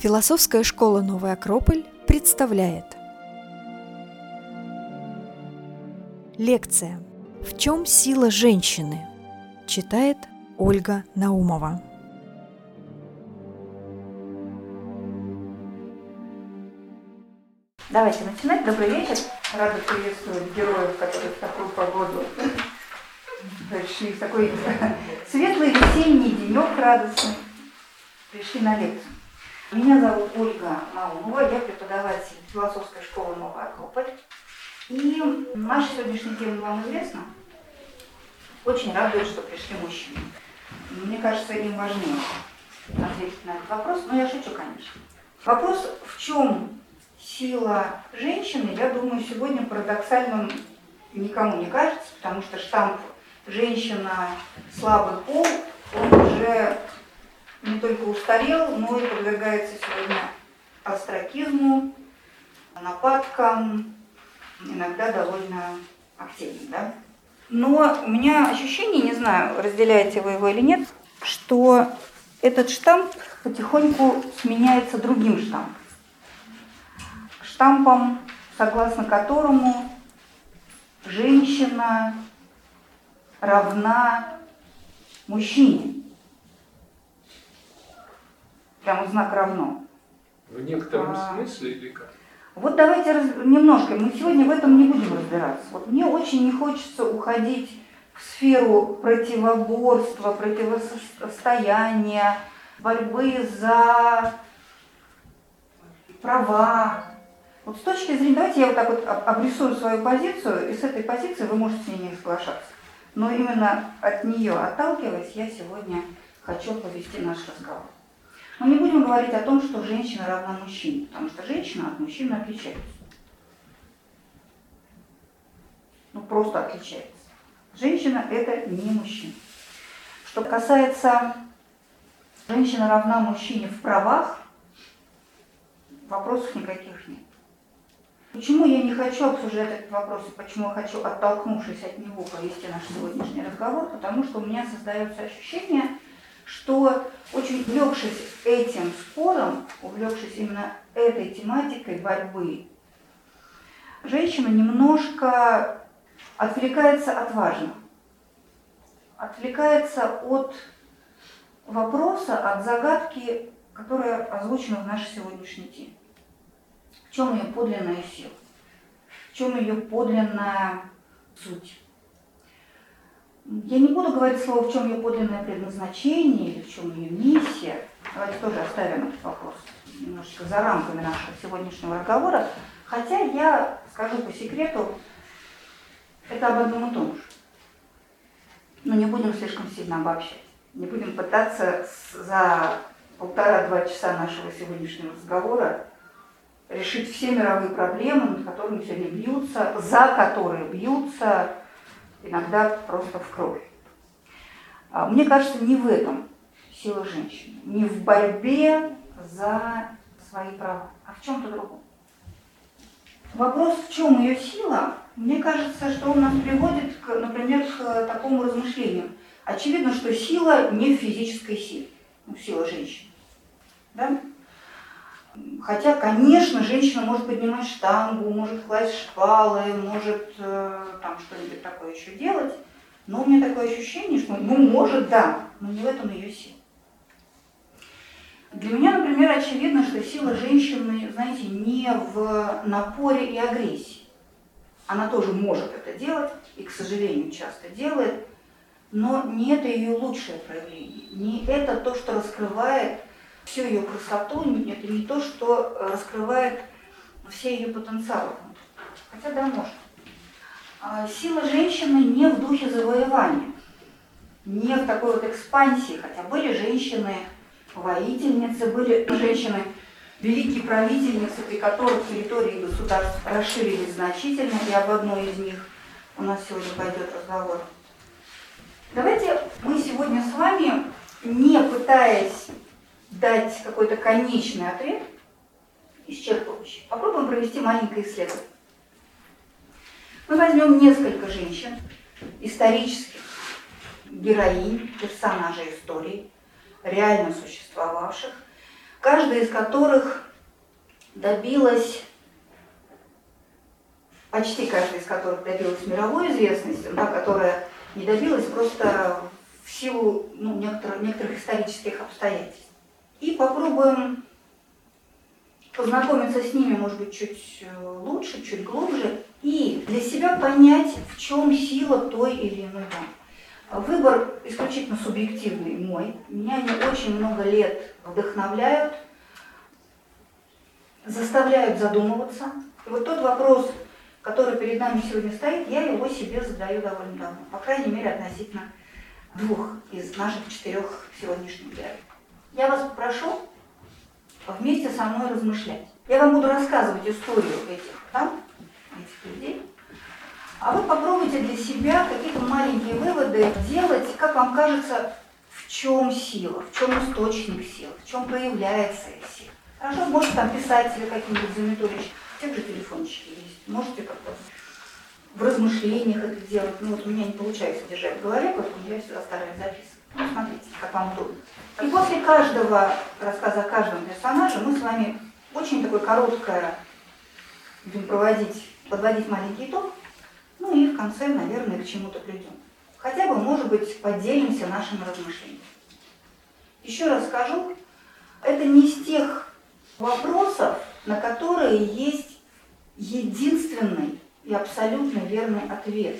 Философская школа «Новый Акрополь» представляет Лекция «В чем сила женщины?» Читает Ольга Наумова. Давайте начинать. Добрый вечер. Рада приветствовать героев, которые в такую погоду пришли в такой светлый весенний денек радостный. Пришли на лекцию. Меня зовут Ольга Наумова, я преподаватель философской школы «Новый Акрополь». И наша сегодняшняя тема вам известна. Очень радует, что пришли мужчины. Мне кажется, им важнее ответить на этот вопрос, но я шучу, конечно. Вопрос, в чем сила женщины, я думаю, сегодня парадоксальным никому не кажется, потому что штамп «женщина слабый пол», он уже не только устарел, но и подвергается сегодня астракизму, нападкам, иногда довольно активным. Да? Но у меня ощущение, не знаю, разделяете вы его или нет, что этот штамп потихоньку сменяется другим штампом. Штампом, согласно которому женщина равна мужчине прямо знак равно. В некотором а, смысле или как? Вот давайте раз, немножко, мы сегодня в этом не будем разбираться. Вот мне очень не хочется уходить в сферу противоборства, противостояния, борьбы за права. Вот с точки зрения, давайте я вот так вот обрисую свою позицию, и с этой позиции вы можете с ней не соглашаться. Но именно от нее отталкиваясь, я сегодня хочу повести наш разговор. Мы не будем говорить о том, что женщина равна мужчине, потому что женщина от мужчины отличается. Ну, просто отличается. Женщина – это не мужчина. Что касается женщина равна мужчине в правах, вопросов никаких нет. Почему я не хочу обсуждать этот вопрос, и почему я хочу, оттолкнувшись от него, повести наш сегодняшний разговор? Потому что у меня создается ощущение, что очень увлекшись этим спором, увлекшись именно этой тематикой борьбы, женщина немножко отвлекается от важного, отвлекается от вопроса, от загадки, которая озвучена в нашей сегодняшней теме. В чем ее подлинная сила? В чем ее подлинная суть? Я не буду говорить слово, в чем ее подлинное предназначение или в чем ее миссия. Давайте тоже оставим этот вопрос немножечко за рамками нашего сегодняшнего разговора. Хотя я скажу по секрету, это об одном и том же. Но не будем слишком сильно обобщать. Не будем пытаться за полтора-два часа нашего сегодняшнего разговора решить все мировые проблемы, над которыми сегодня бьются, за которые бьются иногда просто в кровь. А, мне кажется, не в этом сила женщины, не в борьбе за свои права, а в чем-то другом. Вопрос, в чем ее сила, мне кажется, что он нас приводит, к, например, к такому размышлению. Очевидно, что сила не в физической силе, ну, сила женщины. Да? Хотя, конечно, женщина может поднимать штангу, может класть шпалы, может э, там что-нибудь такое еще делать. Но у меня такое ощущение, что, ну, может, да, но не в этом ее сила. Для меня, например, очевидно, что сила женщины, знаете, не в напоре и агрессии. Она тоже может это делать, и, к сожалению, часто делает, но не это ее лучшее проявление, не это то, что раскрывает всю ее красоту, это не то, что э, раскрывает все ее потенциалы. Хотя да, может. А сила женщины не в духе завоевания, не в такой вот экспансии, хотя были женщины воительницы, были женщины великие правительницы, при которых территории государств расширились значительно, и об одной из них у нас сегодня пойдет разговор. Давайте мы сегодня с вами, не пытаясь дать какой-то конечный ответ, исчерпывающий, попробуем провести маленькое исследование. Мы возьмем несколько женщин, исторических героинь, персонажей истории, реально существовавших, каждая из которых добилась, почти каждая из которых добилась мировой известности, да, которая не добилась просто в силу ну, некоторых, некоторых исторических обстоятельств. И попробуем познакомиться с ними, может быть, чуть э, лучше, чуть глубже, и для себя понять, в чем сила той или иной дамы. Выбор исключительно субъективный мой. Меня они очень много лет вдохновляют, заставляют задумываться. И вот тот вопрос, который перед нами сегодня стоит, я его себе задаю довольно давно. По крайней мере, относительно двух из наших четырех сегодняшних героев. Я вас попрошу вместе со мной размышлять. Я вам буду рассказывать историю этих там, этих людей, а вы попробуйте для себя какие-то маленькие выводы делать, как вам кажется, в чем сила, в чем источник сил, в чем проявляется сила. Хорошо, можете там писать себе какие-нибудь заметулечки, тех же телефончики есть, можете как-то в размышлениях это делать. Ну вот у меня не получается держать в голове, поэтому я сюда стараюсь записывать. Смотрите, как вам удобно. И после каждого рассказа о каждом персонаже мы с вами очень такое короткое будем проводить, подводить маленький итог, ну и в конце, наверное, к чему-то придем. Хотя бы, может быть, поделимся нашими размышлениями. Еще раз скажу, это не из тех вопросов, на которые есть единственный и абсолютно верный ответ.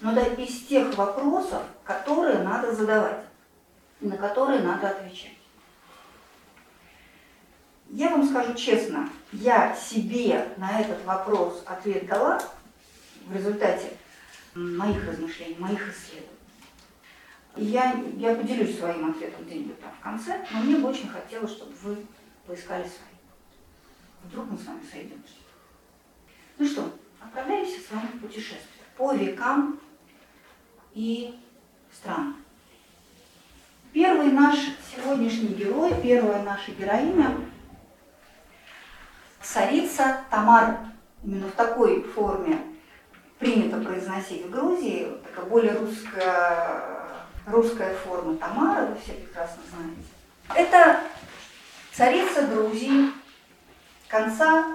Но да из тех вопросов, которые надо задавать на которые надо отвечать. Я вам скажу честно, я себе на этот вопрос ответ дала в результате моих размышлений, моих исследований. Я, я поделюсь своим ответом где-нибудь там в конце, но мне бы очень хотелось, чтобы вы поискали свои. Вдруг мы с вами сойдемся. Ну что, отправляемся с вами в путешествие по векам и странам. Первый наш сегодняшний герой, первая наша героиня – царица Тамара. Именно в такой форме принято произносить в Грузии, такая более русская, русская форма Тамара, вы все прекрасно знаете. Это царица Грузии конца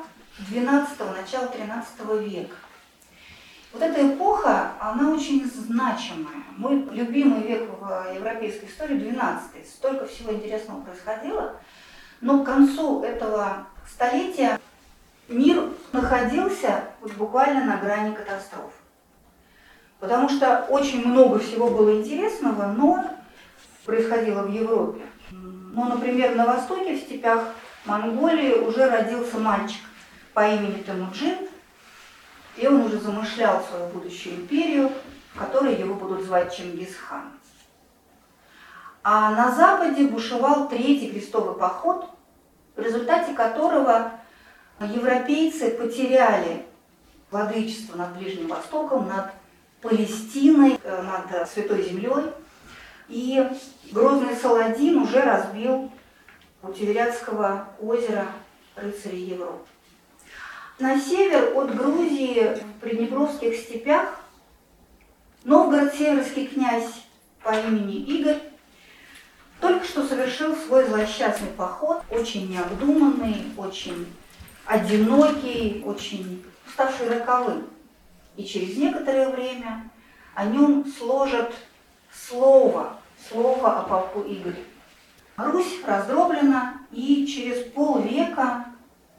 12-го, начала 13 века. Вот эта эпоха, она очень значимая. Мой любимый век в европейской истории 12 Столько всего интересного происходило. Но к концу этого столетия мир находился буквально на грани катастрофы. Потому что очень много всего было интересного, но происходило в Европе. Ну, например, на востоке, в степях Монголии, уже родился мальчик по имени Темуджин, и он уже замышлял свою будущую империю, в которой его будут звать Чингисхан. А на западе бушевал третий крестовый поход, в результате которого европейцы потеряли владычество над Ближним Востоком, над Палестиной, э, над Святой Землей. И грозный Саладин уже разбил у Тиверятского озера рыцарей Европы. На север от Грузии, в Приднепровских степях, Новгород-Северский князь по имени Игорь только что совершил свой злосчастный поход, очень необдуманный, очень одинокий, очень ставший роковым. И через некоторое время о нем сложат слово, слово о полку Игоря. Русь раздроблена, и через полвека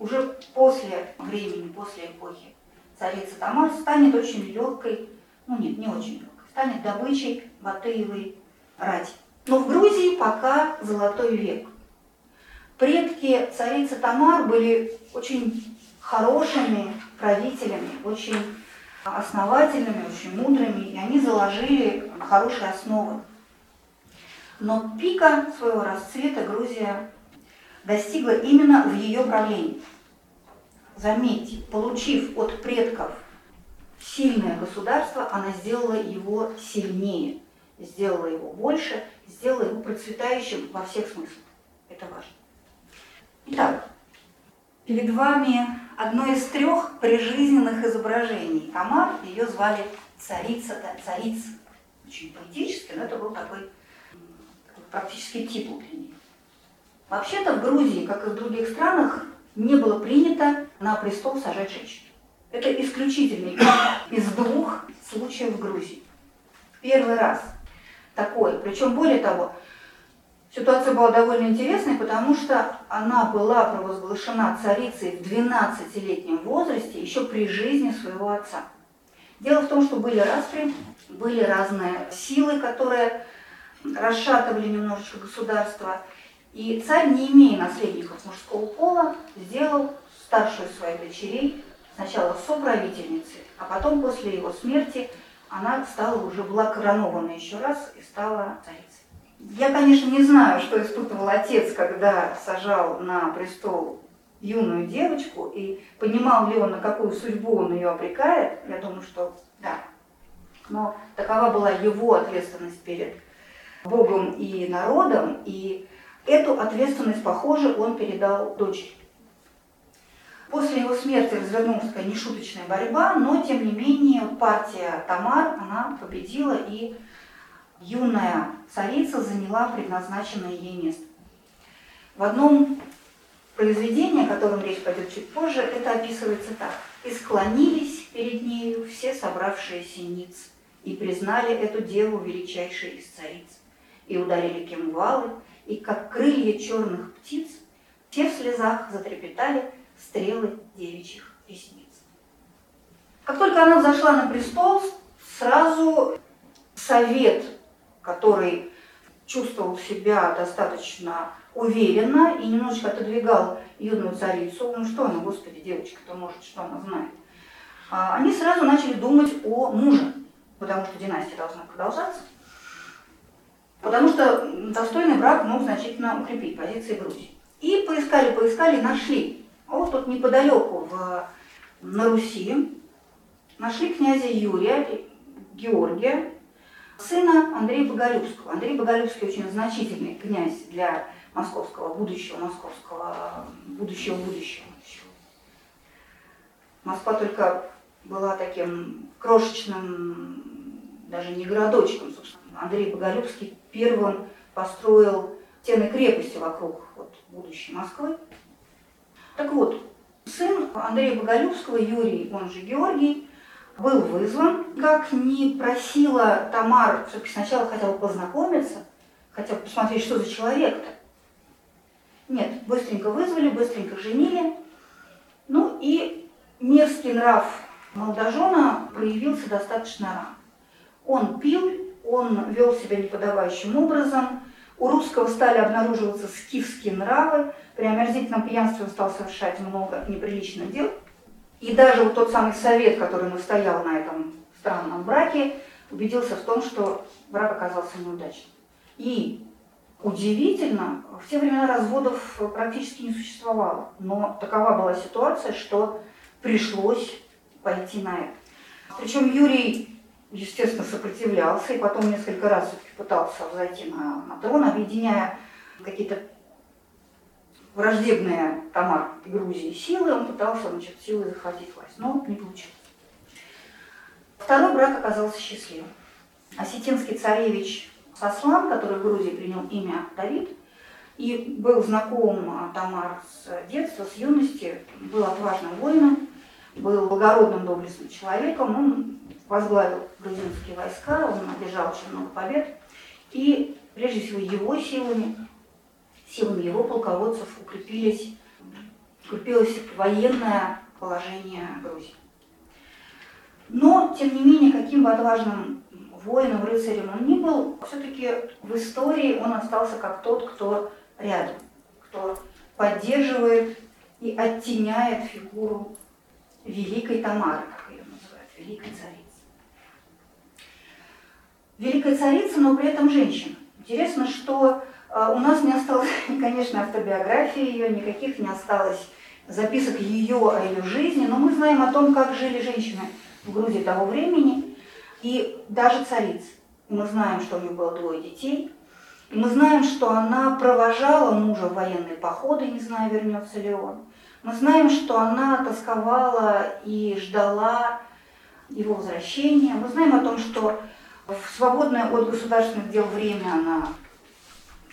уже после времени, после эпохи царицы Тамар станет очень легкой, ну нет, не очень легкой, станет добычей Батыевой рати. Но в Грузии пока золотой век. Предки царицы Тамар были очень хорошими правителями, очень основательными, очень мудрыми, и они заложили хорошие основы. Но пика своего расцвета Грузия достигла именно в ее правлении. Заметьте, получив от предков сильное государство, она сделала его сильнее, сделала его больше, сделала его процветающим во всех смыслах. Это важно. Итак, перед вами одно из трех прижизненных изображений. Тамар, ее звали царица, царица. Очень поэтически, но это был такой, такой практически титул для нее. Вообще-то в Грузии, как и в других странах, не было принято на престол сажать женщин. Это исключительный из двух случаев в Грузии. Первый раз такой. Причем более того, ситуация была довольно интересной, потому что она была провозглашена царицей в 12-летнем возрасте еще при жизни своего отца. Дело в том, что были распри, были разные силы, которые расшатывали немножечко государство. И царь, не имея наследников мужского пола, сделал старшую своих дочерей сначала соправительницей, а потом после его смерти она стала уже, была коронована еще раз и стала царицей. Я, конечно, не знаю, что испытывал отец, когда сажал на престол юную девочку, и понимал ли он, на какую судьбу он ее обрекает, я думаю, что да. Но такова была его ответственность перед Богом и народом, и эту ответственность, похоже, он передал дочери. После его смерти развернулась такая нешуточная борьба, но тем не менее партия Тамар, она победила, и юная царица заняла предназначенное ей место. В одном произведении, о котором речь пойдет чуть позже, это описывается так. «И склонились перед нею все собравшиеся ниц, и признали эту деву величайшей из цариц и ударили кимвалы, и как крылья черных птиц, те в слезах затрепетали стрелы девичьих ресниц. Как только она взошла на престол, сразу совет, который чувствовал себя достаточно уверенно и немножечко отодвигал юную царицу, ну что она, господи, девочка-то может, что она знает, а, они сразу начали думать о муже, потому что династия должна продолжаться. Потому что достойный брак мог значительно укрепить позиции Грузии. И поискали, поискали, нашли. Вот тут неподалеку в, на Руси нашли князя Юрия, Георгия, сына Андрея Боголюбского. Андрей Боголюбский очень значительный князь для московского будущего, московского будущего будущего. Москва только была таким крошечным, даже не городочком, собственно. Андрей Боголюбский первым построил стены крепости вокруг вот, будущей Москвы. Так вот, сын Андрея Боголюбского, Юрий, он же Георгий, был вызван. Как не просила Тамар, все-таки сначала хотела познакомиться, хотела посмотреть, что за человек-то. Нет, быстренько вызвали, быстренько женили. Ну и мерзкий нрав молодожена проявился достаточно рано. Он пил, он вел себя неподавающим образом. У русского стали обнаруживаться скифские нравы. При омерзительном пьянстве он стал совершать много неприличных дел. И даже вот тот самый совет, который настоял на этом странном браке, убедился в том, что брак оказался неудачным. И удивительно, в те времена разводов практически не существовало. Но такова была ситуация, что пришлось пойти на это. Причем Юрий естественно, сопротивлялся и потом несколько раз все-таки пытался взойти на, на трон, объединяя какие-то враждебные Тамар Грузии силы, он пытался, значит, силой захватить власть, но не получилось. Второй брак оказался счастливым. Осетинский царевич Сослан, который в Грузии принял имя Давид, и был знаком Тамар с детства, с юности, был отважным воином, был благородным, доблестным человеком, он возглавил грузинские войска, он одержал очень много побед. И прежде всего его силами, силами его полководцев укрепились, укрепилось военное положение Грузии. Но, тем не менее, каким бы отважным воином, рыцарем он ни был, все-таки в истории он остался как тот, кто рядом, кто поддерживает и оттеняет фигуру великой Тамары, как ее называют, великой царицы великая царица, но при этом женщина. Интересно, что а, у нас не осталось, конечно, автобиографии ее, никаких не осталось записок ее о ее жизни, но мы знаем о том, как жили женщины в Грузии того времени, и даже царица. Мы знаем, что у нее было двое детей, и мы знаем, что она провожала мужа в военные походы, не знаю, вернется ли он. Мы знаем, что она тосковала и ждала его возвращения. Мы знаем о том, что в свободное от государственных дел время она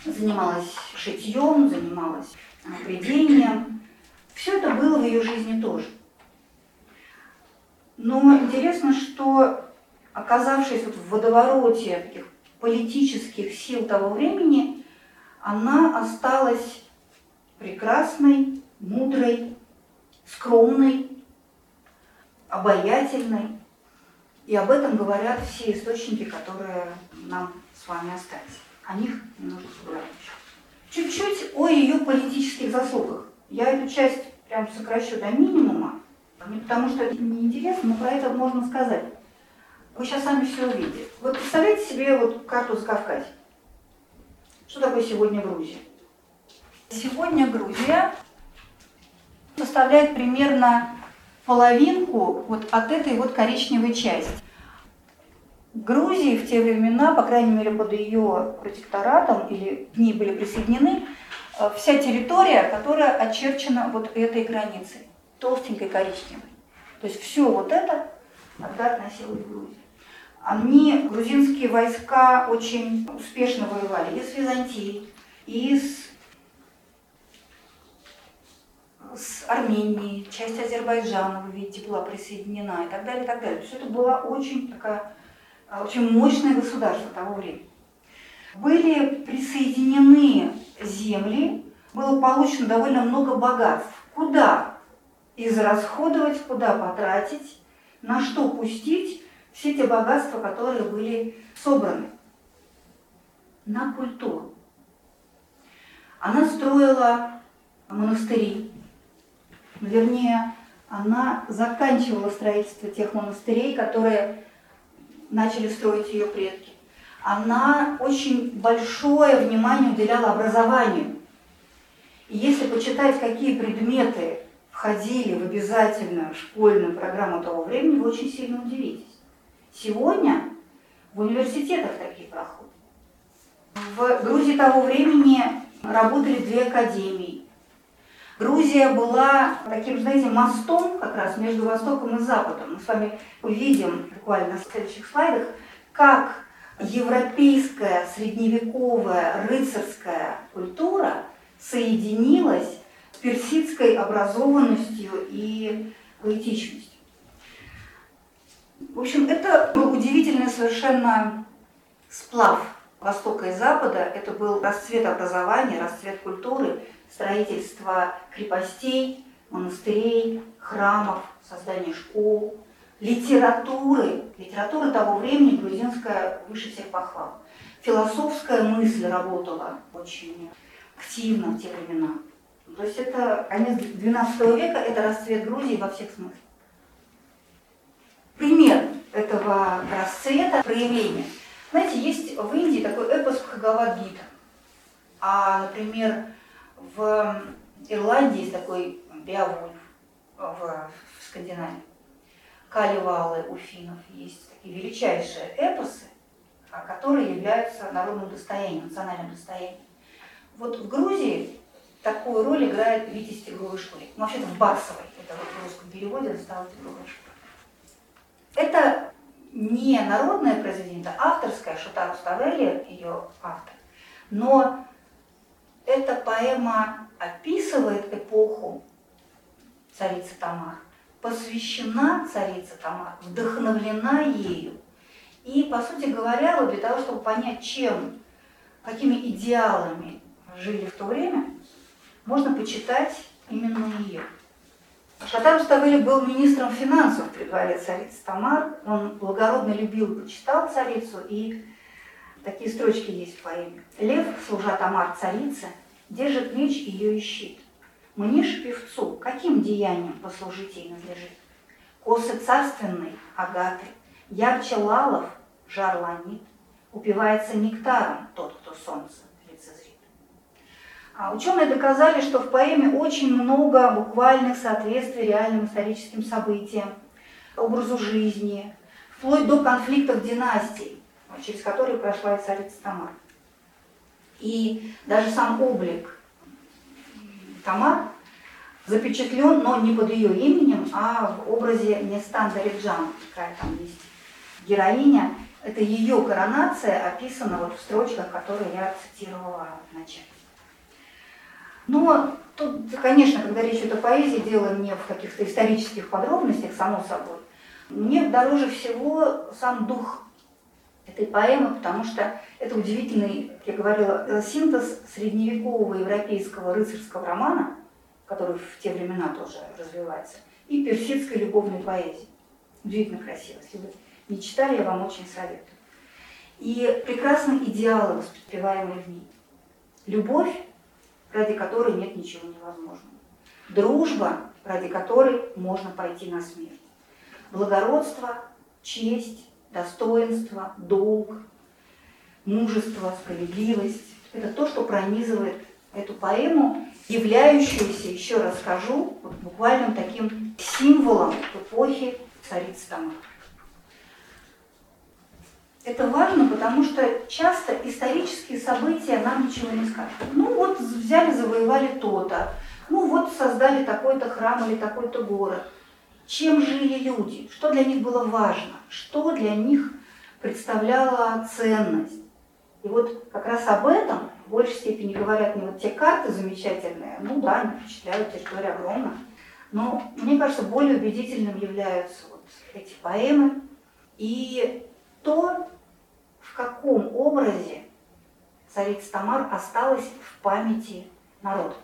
занималась шитьем, занималась плетением. Все это было в ее жизни тоже. Но интересно, что оказавшись вот в водовороте таких политических сил того времени, она осталась прекрасной, мудрой, скромной, обаятельной. И об этом говорят все источники, которые нам с вами остались. О них немножко поговорим Чуть-чуть о ее политических заслугах. Я эту часть прям сокращу до минимума, не потому что это неинтересно, но про это можно сказать. Вы сейчас сами все увидите. Вот представляете себе вот карту с Кавказа. Что такое сегодня Грузия? Сегодня Грузия составляет примерно половинку вот от этой вот коричневой части. Грузии в те времена, по крайней мере под ее протекторатом, или к ней были присоединены, э, вся территория, которая очерчена вот этой границей, толстенькой коричневой. То есть все вот это тогда относилось к Грузии. Они, грузинские войска, очень успешно воевали и с Византией, и с, с Арменией, часть Азербайджана, вы видите, была присоединена и так далее, и так далее. Все это была очень такая, очень мощное государство того времени. Были присоединены земли, было получено довольно много богатств. Куда израсходовать, куда потратить, на что пустить, все те богатства, которые были собраны на культуру. Она строила монастыри, вернее, она заканчивала строительство тех монастырей, которые начали строить ее предки. Она очень большое внимание уделяла образованию. И если почитать, какие предметы входили в обязательную школьную программу того времени, вы очень сильно удивитесь. Сегодня в университетах такие проходят. В Грузии того времени работали две академии. Грузия была таким, знаете, мостом как раз между Востоком и Западом. Мы с вами увидим буквально на следующих слайдах, как европейская средневековая рыцарская культура соединилась с персидской образованностью и поэтичностью. В общем, это был удивительный совершенно сплав Востока и Запада. Это был расцвет образования, расцвет культуры, строительство крепостей, монастырей, храмов, создание школ, литературы. Литература того времени грузинская выше всех похвал. Философская мысль работала очень активно в те времена. То есть это конец XII века, это расцвет Грузии во всех смыслах пример этого расцвета, проявления. Знаете, есть в Индии такой эпос Бхагавадгита. А, например, в Ирландии есть такой Беовульф в Скандинавии. Каливалы у финнов есть такие величайшие эпосы, а, которые являются народным достоянием, национальным достоянием. Вот в Грузии такую роль играет Витязь Тигровой школе. Ну, вообще-то в Барсовой, это вот в русском переводе стала Тигровая школа. Это не народное произведение, это авторское, Шутару Ставелли, ее автор. Но эта поэма описывает эпоху царицы Тамар, посвящена царице Тамар, вдохновлена ею. И, по сути говоря, вот для того, чтобы понять, чем, какими идеалами жили в то время, можно почитать именно ее. Шатар Уставыли был министром финансов при дворе царицы Тамар. Он благородно любил почитал царицу, и такие строчки есть в поэме. «Лев, служа Тамар царице, держит меч ее и щит. Мне ж певцу, каким деянием послужить ей надлежит? Косы царственной, агаты, ярче лалов, жар ланит, упивается нектаром тот, кто солнце а ученые доказали, что в поэме очень много буквальных соответствий реальным историческим событиям, образу жизни, вплоть до конфликтов династий, через которые прошла и царица Тамар. И даже сам облик Тамар запечатлен, но не под ее именем, а в образе Нестан Дариджан, такая там есть героиня Это ее коронация описана вот в строчках, которые я цитировала в начале. Но тут, конечно, когда речь идет о поэзии, дело не в каких-то исторических подробностях, само собой. Мне дороже всего сам дух этой поэмы, потому что это удивительный, как я говорила, синтез средневекового европейского рыцарского романа, который в те времена тоже развивается, и персидской любовной поэзии. Удивительно красиво. Если вы не читали, я вам очень советую. И прекрасные идеалы, воспеваемые в ней. Любовь, ради которой нет ничего невозможного. Дружба, ради которой можно пойти на смерть. Благородство, честь, достоинство, долг, мужество, справедливость. Это то, что пронизывает эту поэму, являющуюся, еще раз скажу, вот буквально таким символом эпохи царицы Тамара. Это важно, потому что часто исторические события нам ничего не скажут. Ну вот взяли, завоевали то-то, ну вот создали такой-то храм или такой-то город. Чем жили люди? Что для них было важно? Что для них представляло ценность? И вот как раз об этом в большей степени говорят не вот те карты замечательные, ну да, они впечатляют, территория огромная, но мне кажется, более убедительным являются вот эти поэмы и то, в каком образе царица Тамар осталась в памяти народа.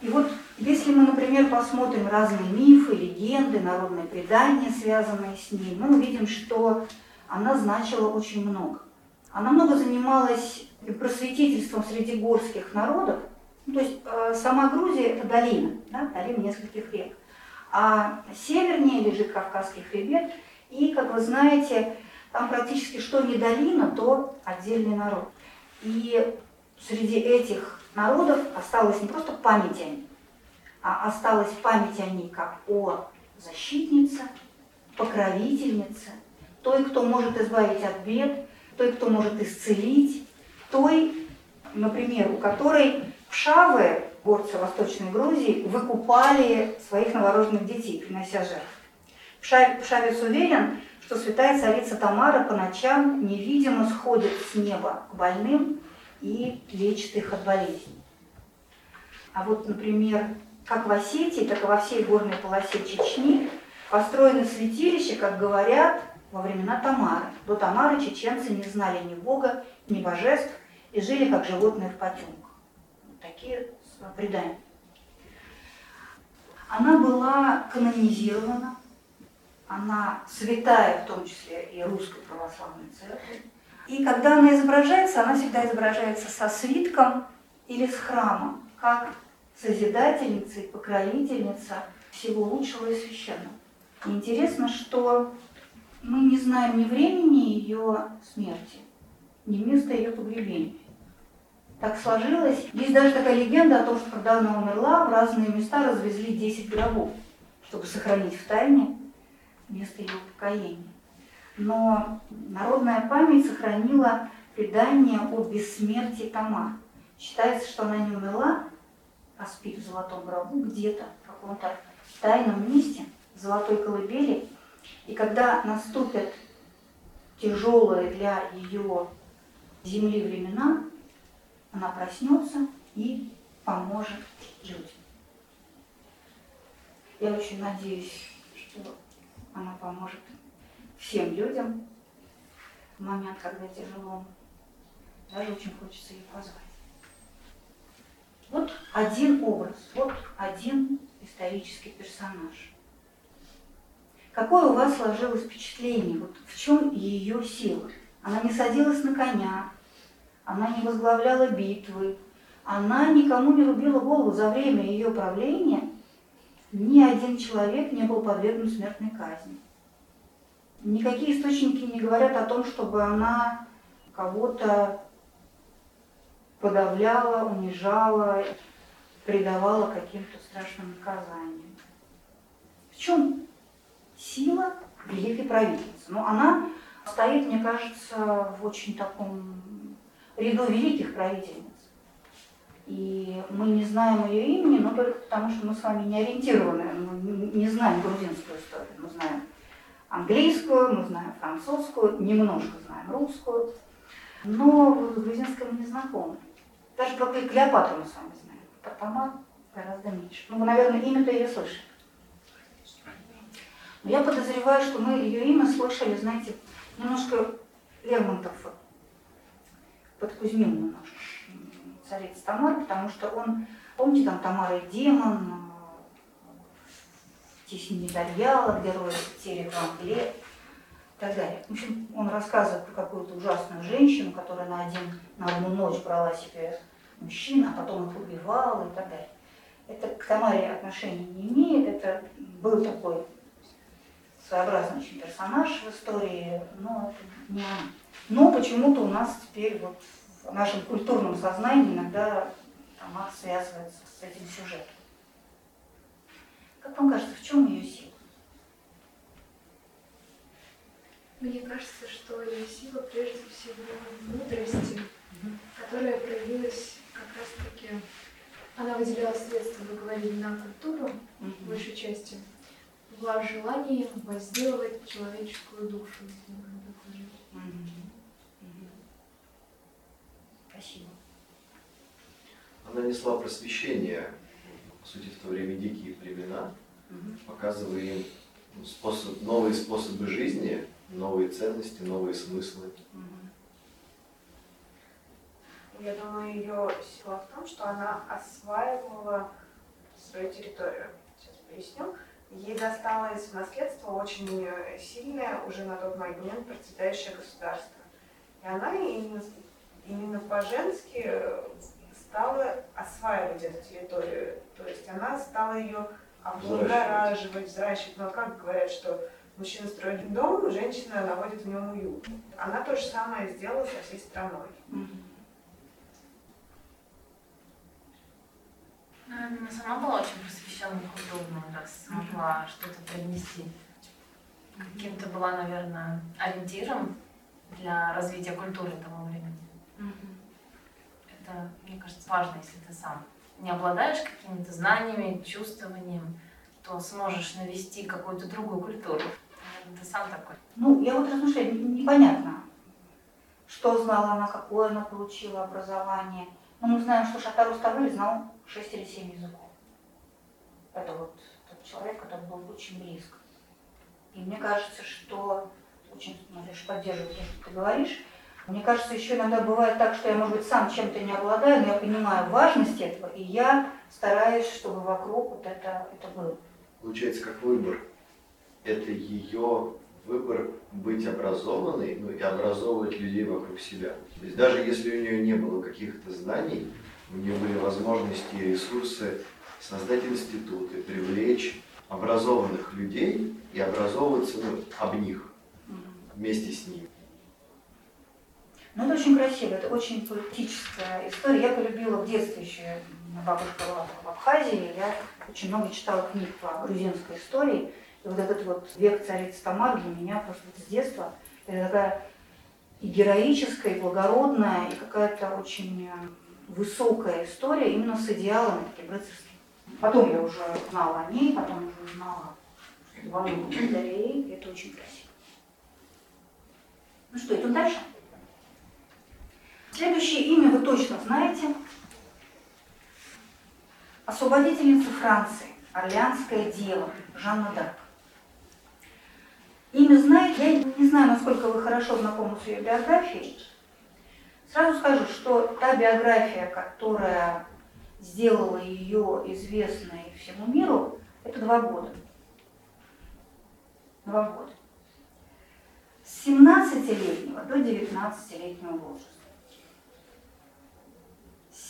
И вот если мы, например, посмотрим разные мифы, легенды, народные предания, связанные с ней, мы увидим, что она значила очень много. Она много занималась просветительством среди горских народов. Ну, то есть э, сама Грузия – это долина, да, долина нескольких рек. А севернее лежит Кавказский хребет, и, как вы знаете, там практически что не долина, то отдельный народ. И среди этих народов осталась не просто память о ней, а осталась память о ней как о защитнице, покровительнице, той, кто может избавить от бед, той, кто может исцелить, той, например, у которой пшавы, горцы Восточной Грузии, выкупали своих новорожденных детей, принося жертв. Пшавец уверен, что святая царица Тамара по ночам невидимо сходит с неба к больным и лечит их от болезней. А вот, например, как в Осетии, так и во всей горной полосе Чечни построены святилища, как говорят, во времена Тамары. До Тамары чеченцы не знали ни Бога, ни божеств и жили как животные в потемках. Вот такие предания. Она была канонизирована, она святая, в том числе и русской православной церкви. И когда она изображается, она всегда изображается со свитком или с храмом, как созидательница и покровительница всего лучшего и священного. И интересно, что мы не знаем ни времени ее смерти, ни места ее погребения. Так сложилось. Есть даже такая легенда о том, что когда она умерла, в разные места развезли 10 гробов, чтобы сохранить в тайне место ее упокоения. Но народная память сохранила предание о бессмертии Тамар. Считается, что она не умерла, а спит в золотом гробу где-то, в каком-то тайном месте, в золотой колыбели. И когда наступят тяжелые для ее земли времена, она проснется и поможет людям. Я очень надеюсь, что она поможет всем людям в момент, когда тяжело. Даже очень хочется ее позвать. Вот один образ, вот один исторический персонаж. Какое у вас сложилось впечатление? Вот в чем ее сила? Она не садилась на коня, она не возглавляла битвы, она никому не рубила голову за время ее правления. Ни один человек не был подвергнут смертной казни. Никакие источники не говорят о том, чтобы она кого-то подавляла, унижала, предавала каким-то страшным наказаниям. В чем сила великой правительницы? Ну, она стоит, мне кажется, в очень таком ряду великих правительниц. И мы не знаем ее имени, но только потому, что мы с вами не ориентированы, мы не знаем грузинскую историю, мы знаем английскую, мы знаем французскую, немножко знаем русскую, но грузинская мы не знакомы. Даже про Клеопатру мы с вами знаем, про гораздо меньше. Ну, вы, наверное, имя-то ее слышали. Но я подозреваю, что мы ее имя слышали, знаете, немножко Лермонтов подкузмил немножко царица Тамар, потому что он, помните, там Тамара и демон, Тесни Медальяла, герой Терек Вангле и так далее. В общем, он рассказывает про какую-то ужасную женщину, которая на, один, на одну ночь брала себе мужчину, а потом их убивала и так далее. Это к Тамаре отношения не имеет, это был такой своеобразный очень персонаж в истории, но это не она. Но почему-то у нас теперь вот в нашем культурном сознании иногда Тамар связывается с этим сюжетом. Как вам кажется, в чем ее сила? Мне кажется, что ее сила прежде всего в мудрости, которая проявилась как раз-таки... Она выделяла средства, вы говорили, на культуру, mm большей части, в желании возделывать человеческую душу, если можно так выразить. Спасибо. Она несла просвещение сути, в то время дикие племена, показывая им ну, способ, новые способы жизни, новые ценности, новые смыслы. Я думаю, ее сила в том, что она осваивала свою территорию. Сейчас поясню. Ей досталось в наследство очень сильное, уже на тот момент процветающее государство. И она именно, именно по-женски стала осваивать эту территорию. То есть она стала ее облагораживать, взращивать. Но как говорят, что мужчина строит дом, женщина наводит в нем уют. Она то же самое сделала со всей страной. Она сама была очень просвещенной художной, раз смогла что-то привнести. Каким-то была, наверное, ориентиром для развития культуры того времени это, мне кажется, важно, если ты сам не обладаешь какими-то знаниями, чувствованием, то сможешь навести какую-то другую культуру. Ты сам такой. Ну, я вот размышляю, непонятно, что знала она, какое она получила образование. Но мы знаем, что Шатар Уставель знал 6 или 7 языков. Это вот тот человек, который был очень близко. И мне кажется, что очень, надеюсь, поддерживаю то, что ты говоришь, мне кажется, еще иногда бывает так, что я, может быть, сам чем-то не обладаю, но я понимаю важность этого, и я стараюсь, чтобы вокруг вот это, это было. Получается, как выбор. Это ее выбор быть образованной, ну и образовывать людей вокруг себя. То есть даже если у нее не было каких-то знаний, у нее были возможности и ресурсы создать институты, привлечь образованных людей и образовываться ну, об них, вместе с ними. Ну, это очень красиво, это очень поэтическая история. Я полюбила в детстве еще, бабушка была в Абхазии, я очень много читала книг по грузинской истории. И вот этот вот век царицы Тамар для меня просто с детства, это такая и героическая, и благородная, и какая-то очень э, высокая история именно с идеалами таким рыцарским. Потом я уже знала о ней, потом уже узнала во многом благодаря ей, и это очень красиво. Ну что, идем дальше? Следующее имя вы точно знаете. Освободительница Франции, Орлеанская дева, Жанна Дарк. Имя знаете, я не знаю, насколько вы хорошо знакомы с ее биографией. Сразу скажу, что та биография, которая сделала ее известной всему миру, это два года. Два года. С 17-летнего до 19-летнего возраста.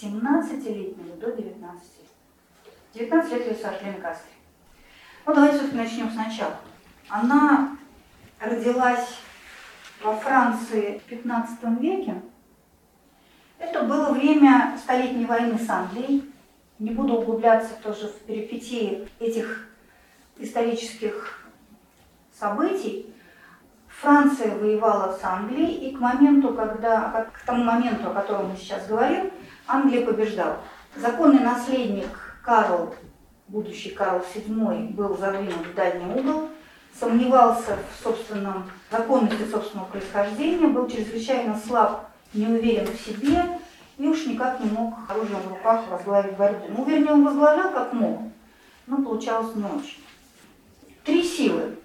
17-летнего до 19 лет. 19 лет ее сожгли на костре. Ну, давайте все-таки начнем сначала. Она родилась во Франции в 15 веке. Это было время Столетней войны с Англией. Не буду углубляться тоже в перипетии этих исторических событий. Франция воевала с Англией, и к моменту, когда, к тому моменту, о котором мы сейчас говорим, Англия побеждала. Законный наследник Карл, будущий Карл VII, был задвинут в дальний угол. сомневался в собственном законности собственного происхождения, был чрезвычайно слаб, не уверен в себе и уж никак не мог оружием в руках возглавить борьбу. Ну, вернее, он возглавлял как мог, но получалось не очень. Три силы.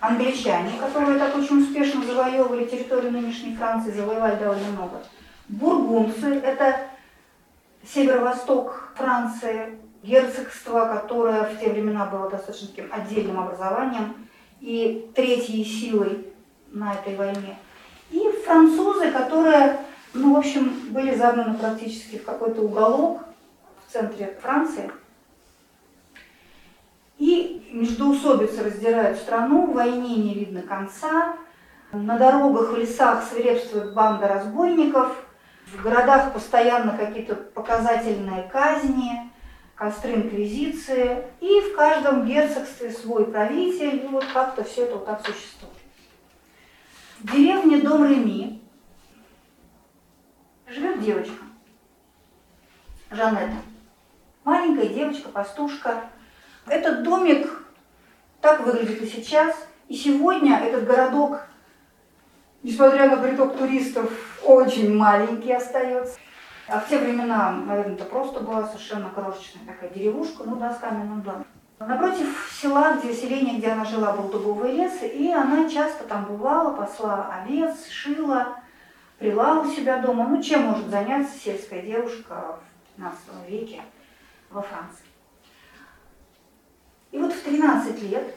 Англичане, которые так очень успешно завоевывали территорию нынешней Франции, завоевали довольно много. Бургунцы, это северо-восток Франции, герцогство, которое в те времена было достаточно таким отдельным образованием и третьей силой на этой войне. И французы, которые, ну, в общем, были загнаны практически в какой-то уголок в центре Франции. И междоусобицы раздирают страну, войне не видно конца, на дорогах, в лесах свирепствует банда разбойников, в городах постоянно какие-то показательные казни, костры инквизиции, и в каждом герцогстве свой правитель, и вот как-то все это вот так существует. В деревне Дом Реми живет девочка, Жанетта. Маленькая девочка, пастушка. Этот домик так выглядит и сейчас. И сегодня этот городок, несмотря на приток туристов, очень маленький остается. А в те времена, наверное, это просто была совершенно крошечная такая деревушка, ну да, с каменным домом. Напротив села, где селение, где она жила, был дубовый лес, и она часто там бывала, посла овец, шила, прила у себя дома. Ну, чем может заняться сельская девушка в 15 веке во Франции? И вот в 13 лет,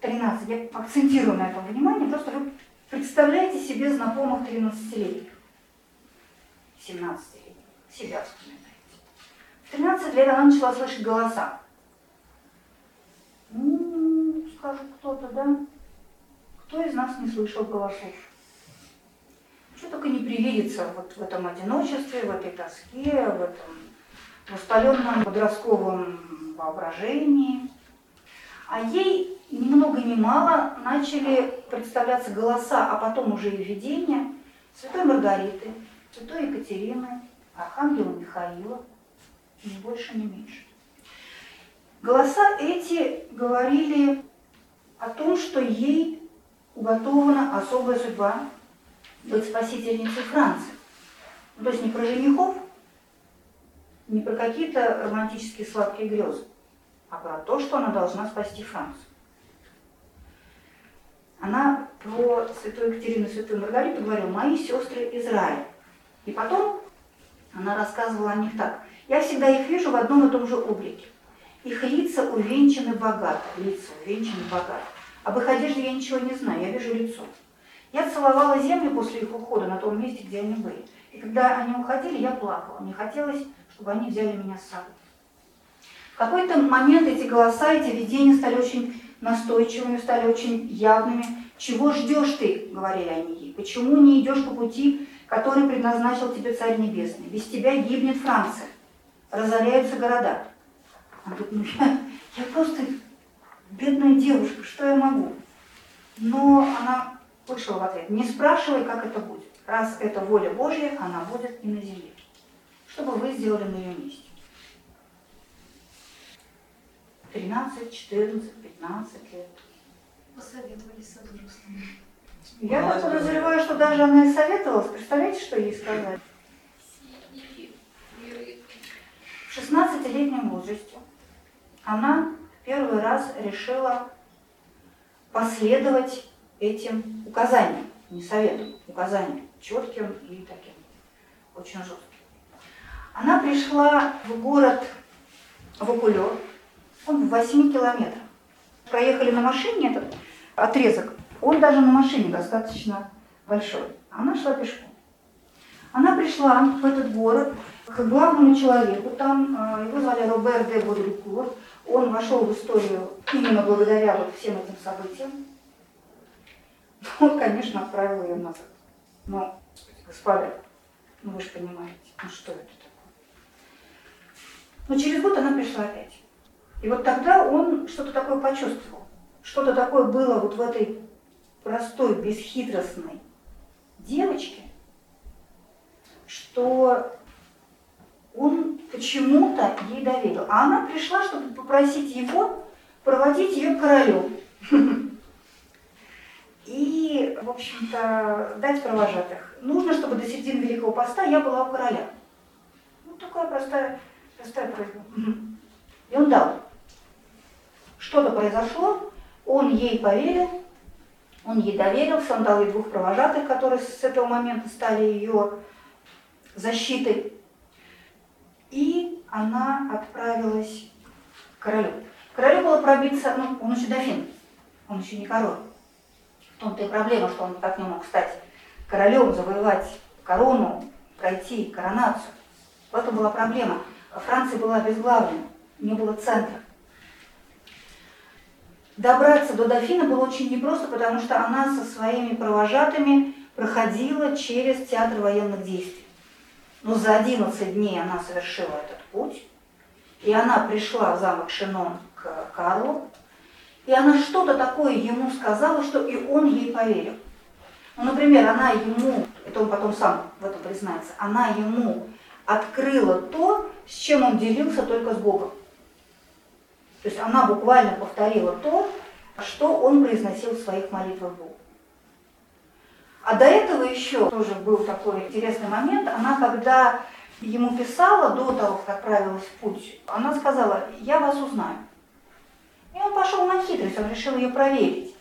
13, я акцентирую на этом внимание, просто вы представляете себе знакомых 13-летних, 17 себя вспоминаете. В 13 лет она начала слышать голоса. Ну, скажет кто-то, да? Кто из нас не слышал голосов? Что только не привидится вот в этом одиночестве, в этой тоске, в этом воспаленном подростковом воображении. А ей ни много ни мало начали представляться голоса, а потом уже и видения Святой Маргариты, Святой Екатерины, Архангела Михаила, ни больше, ни меньше. Голоса эти говорили о том, что ей уготована особая судьба быть спасительницей Франции. Ну, то есть не про женихов, не про какие-то романтические сладкие грезы, а про то, что она должна спасти Францию. Она про святую Екатерину и святую Маргариту говорила «мои сестры Израиль». И потом она рассказывала о них так. Я всегда их вижу в одном и том же облике. Их лица увенчаны богато, лица увенчаны богато. Об их одежде я ничего не знаю, я вижу лицо. Я целовала землю после их ухода на том месте, где они были. И когда они уходили, я плакала. Мне хотелось, чтобы они взяли меня с собой. В какой-то момент эти голоса, эти видения стали очень настойчивыми, стали очень явными. «Чего ждешь ты?» — говорили они ей. «Почему не идешь по пути, который предназначил тебе Царь Небесный. Без тебя гибнет Франция, разоряются города. Он говорит, ну я, я просто бедная девушка, что я могу? Но она вышла в ответ, не спрашивай, как это будет. Раз это воля Божья, она будет и на земле. Что бы вы сделали на ее месте? 13, 14, 15 лет. Посоветовались со взрослыми. Я так подозреваю, что даже она и советовалась. Представляете, что ей сказали? В 16-летнем возрасте она первый раз решила последовать этим указаниям, не советам, указаниям, четким и таким, очень жестким. Она пришла в город Вакулер, он в 8 километрах. Проехали на машине этот отрезок он даже на машине достаточно большой. Она шла пешком. Она пришла в этот город к главному человеку, там э, его звали Робер де Бодрикур. Он вошел в историю именно благодаря вот всем этим событиям. Он, конечно, отправил ее назад. Но, господа, ну вы же понимаете, ну что это такое? Но через год она пришла опять. И вот тогда он что-то такое почувствовал. Что-то такое было вот в этой простой, бесхитростной девочке, что он почему-то ей доверил. А она пришла, чтобы попросить его проводить ее королю. общем-то, дать провожатых. Нужно, чтобы до середины Великого Поста я была у короля. Ну, такая простая, простая просьба. И он дал. Что-то произошло, он ей поверил, он ей доверился, он дал ей двух провожатых, которые с этого момента стали ее защитой. И она отправилась к королю. Королю было пробиться, ну, он еще дофин, он еще не король. В том-то и проблема, что он никак не мог стать королем, завоевать корону, пройти коронацию. В этом была проблема. Франция была обезглавлена, не было центра. Добраться до дофина было очень непросто, потому что она со своими провожатыми проходила через театр военных действий. Но за 11 дней она совершила этот путь, и она пришла в замок Шинон к Карлу, и она что-то такое ему сказала, что и он ей поверил. Ну, например, она ему, это он потом сам в этом признается, она ему открыла то, с чем он делился только с Богом. То есть она буквально повторила то, что он произносил в своих молитвах Богу. А до этого еще тоже был такой интересный момент. Она, когда ему писала до того, как отправилась в путь, она сказала, я вас узнаю. И он пошел на хитрость, он решил ее проверить.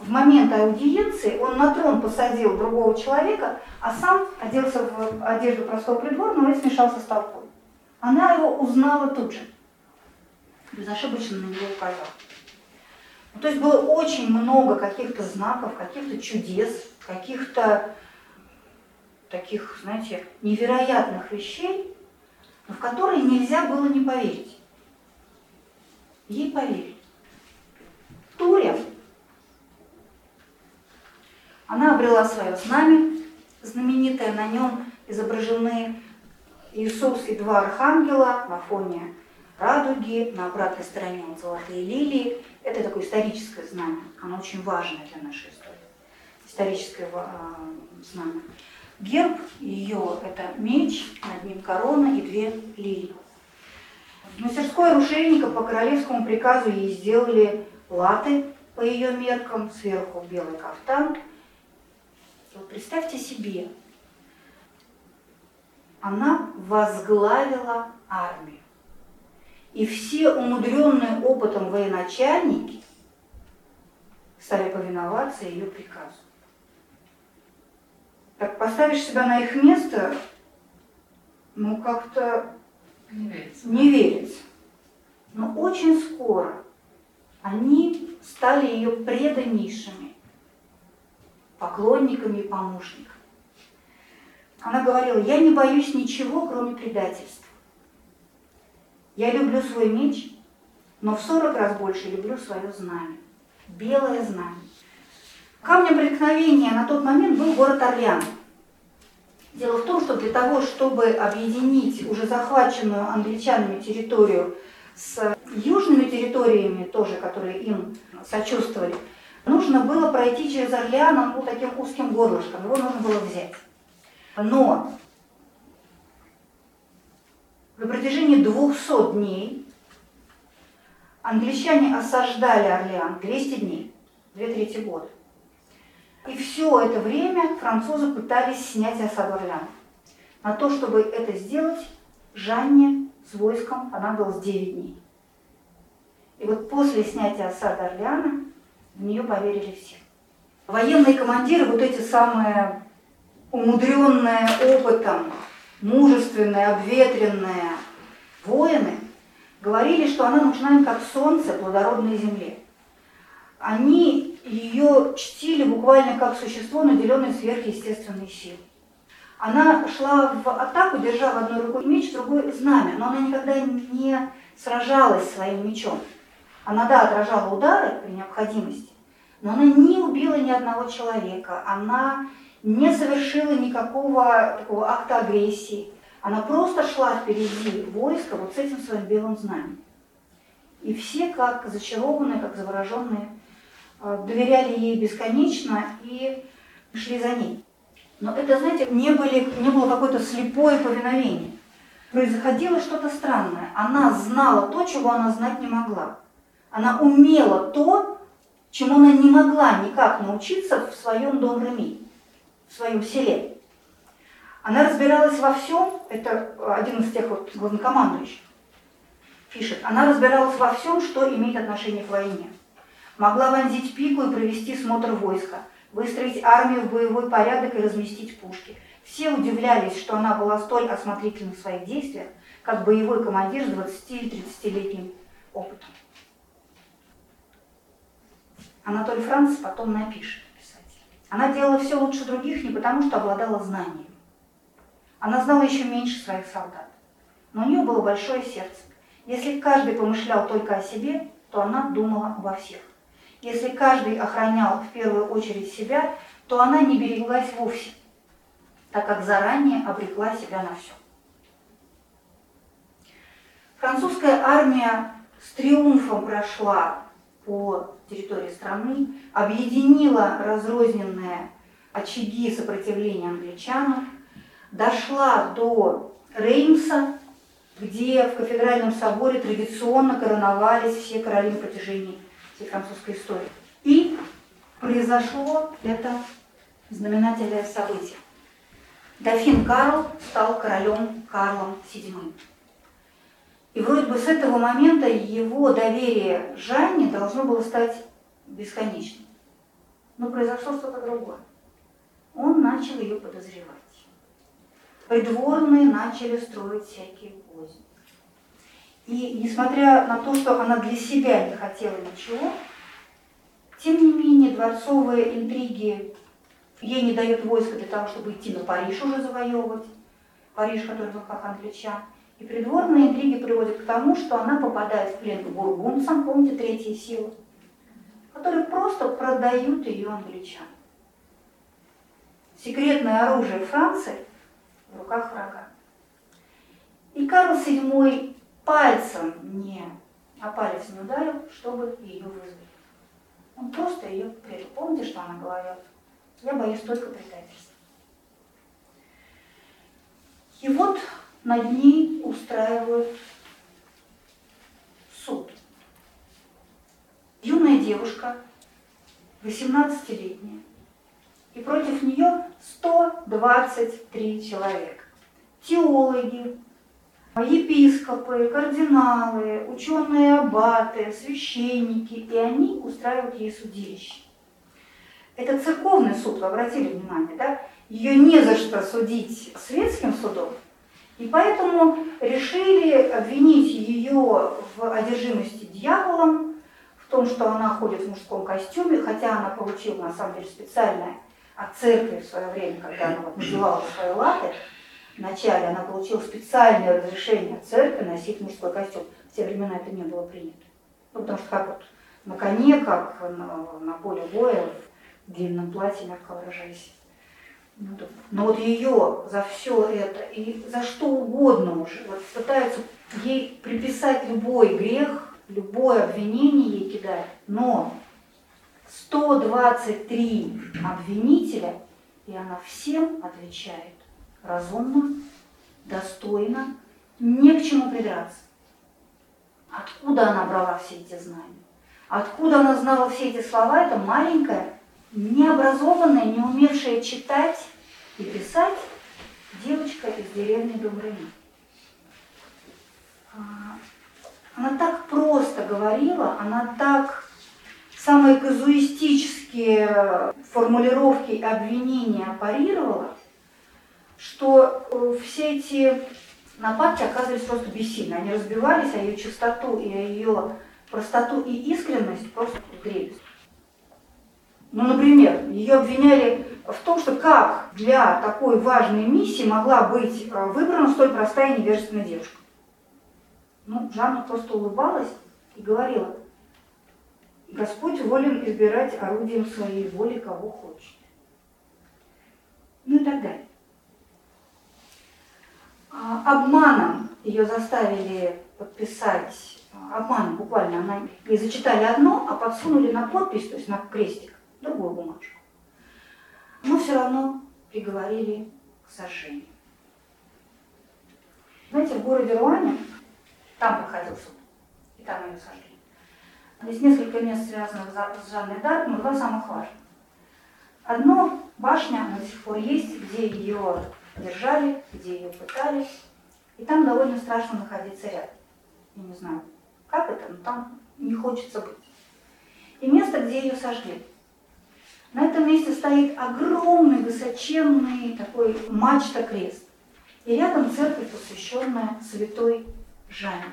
В момент аудиенции он на трон посадил другого человека, а сам оделся в одежду простого придворного и смешался с толпой. Она его узнала тут же безошибочно на него указал. Ну, то есть было очень много каких-то знаков, каких-то чудес, каких-то таких, знаете, невероятных вещей, в которые нельзя было не поверить. Ей поверили. Туря, она обрела свое знамя, знаменитое, на нем изображены Иисус и два архангела на фоне радуги, на обратной стороне вот золотые лилии. Это такое историческое знамя, оно очень важное для нашей истории. Историческое э, знамя. Герб ее – это меч, над ним корона и две лилии. В мастерской оружейника по королевскому приказу ей сделали латы по ее меркам, сверху белый кафтан. Вот представьте себе, она возглавила армию. И все умудренные опытом военачальники стали повиноваться ее приказу. Так поставишь себя на их место, ну как-то не верится. не верится. Но очень скоро они стали ее преданнейшими поклонниками и помощниками. Она говорила, я не боюсь ничего, кроме предательства. Я люблю свой меч, но в 40 раз больше люблю свое знамя. Белое знамя. Камнем преткновения на тот момент был город Орлеан. Дело в том, что для того, чтобы объединить уже захваченную англичанами территорию с южными территориями, тоже, которые им сочувствовали, нужно было пройти через Орлеан, он был таким узким горлышком, его нужно было взять. Но на протяжении 200 дней англичане осаждали Орлеан 200 дней, две трети года. И все это время французы пытались снять осаду Орлеана. На то, чтобы это сделать, Жанне с войском понадобилось 9 дней. И вот после снятия осады Орлеана в нее поверили все. Военные командиры, вот эти самые умудренные опытом, мужественные, обветренные воины говорили, что она нужна им как солнце плодородной земле. Они ее чтили буквально как существо, наделенное сверхъестественной силой. Она шла в атаку, держа в одной рукой меч, в другой знамя, но она никогда не сражалась своим мечом. Она, да, отражала удары при необходимости, но она не убила ни одного человека, она не совершила никакого такого акта агрессии. Она просто шла впереди войска вот с этим своим белым знаменем. И все, как зачарованные, как завороженные, э, доверяли ей бесконечно и шли за ней. Но это, знаете, не, были, не было какое-то слепое повиновение. Происходило что-то странное. Она знала то, чего она знать не могла. Она умела то, чему она не могла никак научиться в своем дом Реми, в своем селе. Она разбиралась во всем, это один из тех вот главнокомандующих, пишет, она разбиралась во всем, что имеет отношение к войне. Могла вонзить пику и провести смотр войска, выстроить армию в боевой порядок и разместить пушки. Все удивлялись, что она была столь осмотрительна в своих действиях, как боевой командир с 20 или 30-летним опытом. Анатолий Франц потом напишет, писатель. Она делала все лучше других не потому, что обладала знанием. Она знала еще меньше своих солдат. Но у нее было большое сердце. Если каждый помышлял только о себе, то она думала обо всех. Если каждый охранял в первую очередь себя, то она не береглась вовсе, так как заранее обрекла себя на все. Французская армия с триумфом прошла по территории страны, объединила разрозненные очаги сопротивления англичанам, дошла до Реймса, где в кафедральном соборе традиционно короновались все короли на протяжении всей французской истории. И произошло это знаменательное событие. Дофин Карл стал королем Карлом VII. И вроде бы с этого момента его доверие Жанне должно было стать бесконечным. Но произошло что-то другое. Он начал ее подозревать. Придворные начали строить всякие козни. И несмотря на то, что она для себя не хотела ничего, тем не менее дворцовые интриги ей не дают войска для того, чтобы идти на Париж уже завоевывать, Париж, который в руках англичан. И придворные интриги приводят к тому, что она попадает в плен к бургунцам, помните, третья сила, которые просто продают ее англичан. Секретное оружие Франции в руках врага. И Карл VII пальцем не, а палец не ударил, чтобы ее вызвать. Он просто ее предал. Помните, что она говорила? Я боюсь только предательства. И вот над ней устраивают суд. Юная девушка, 18-летняя, и против нее 123 человека. Теологи, епископы, кардиналы, ученые аббаты, священники, и они устраивают ей судилище. Это церковный суд, вы обратили внимание, да? Ее не за что судить светским судом, и поэтому решили обвинить ее в одержимости дьяволом, в том, что она ходит в мужском костюме, хотя она получила на самом деле специальное от церкви в свое время, когда она вот надевала свои латы, вначале она получила специальное разрешение от церкви носить мужской костюм. В те времена это не было принято. Ну, потому что как вот на коне, как на, на поле боя, в длинном платье, мягко выражаясь. Ну, Но вот ее за все это и за что угодно уже вот пытаются ей приписать любой грех, любое обвинение ей кидают. Но 123 обвинителя, и она всем отвечает разумно, достойно, не к чему придраться. Откуда она брала все эти знания? Откуда она знала все эти слова? Это маленькая необразованная, не умевшая читать и писать девочка из деревни Добрыни. А, она так просто говорила, она так самые казуистические формулировки и обвинения парировала, что э, все эти нападки оказывались просто бессильны. Они разбивались, а ее чистоту и ее простоту и искренность просто грелись. Ну, например, ее обвиняли в том, что как для такой важной миссии могла быть э, выбрана столь простая и невежественная девушка. Ну, Жанна просто улыбалась и говорила, Господь волен избирать орудием своей воли, кого хочет. Ну и так далее. А, обманом ее заставили подписать, обманом буквально, она, ей зачитали одно, а подсунули на подпись, то есть на крестик, другую бумажку. Но все равно приговорили к сожжению. Знаете, в городе Руане, там проходил суд, и там ее сожгли. Здесь несколько мест связанных с Жанной Дарк, но два самых важных. Одно, башня, она до сих пор есть, где ее держали, где ее пытали, и там довольно страшно находиться рядом. Я не знаю, как это, но там не хочется быть. И место, где ее сожгли. На этом месте стоит огромный, высоченный такой мачта-крест. И рядом церковь, посвященная святой Жанне.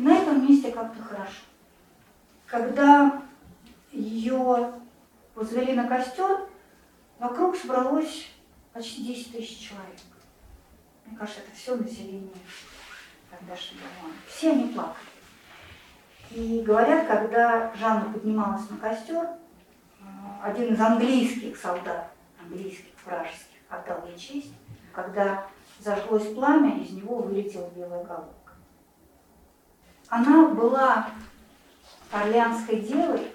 И на этом месте как-то хорошо. Когда ее возвели на костер, вокруг собралось почти 10 тысяч человек. Мне кажется, это все население тогдашнего Ливана. Все они плакали. И говорят, когда Жанна поднималась на костер, э, один из английских солдат, английских, вражеских, отдал ей честь, когда зажглось пламя, из него вылетела белая головка. Она была орлеанской девой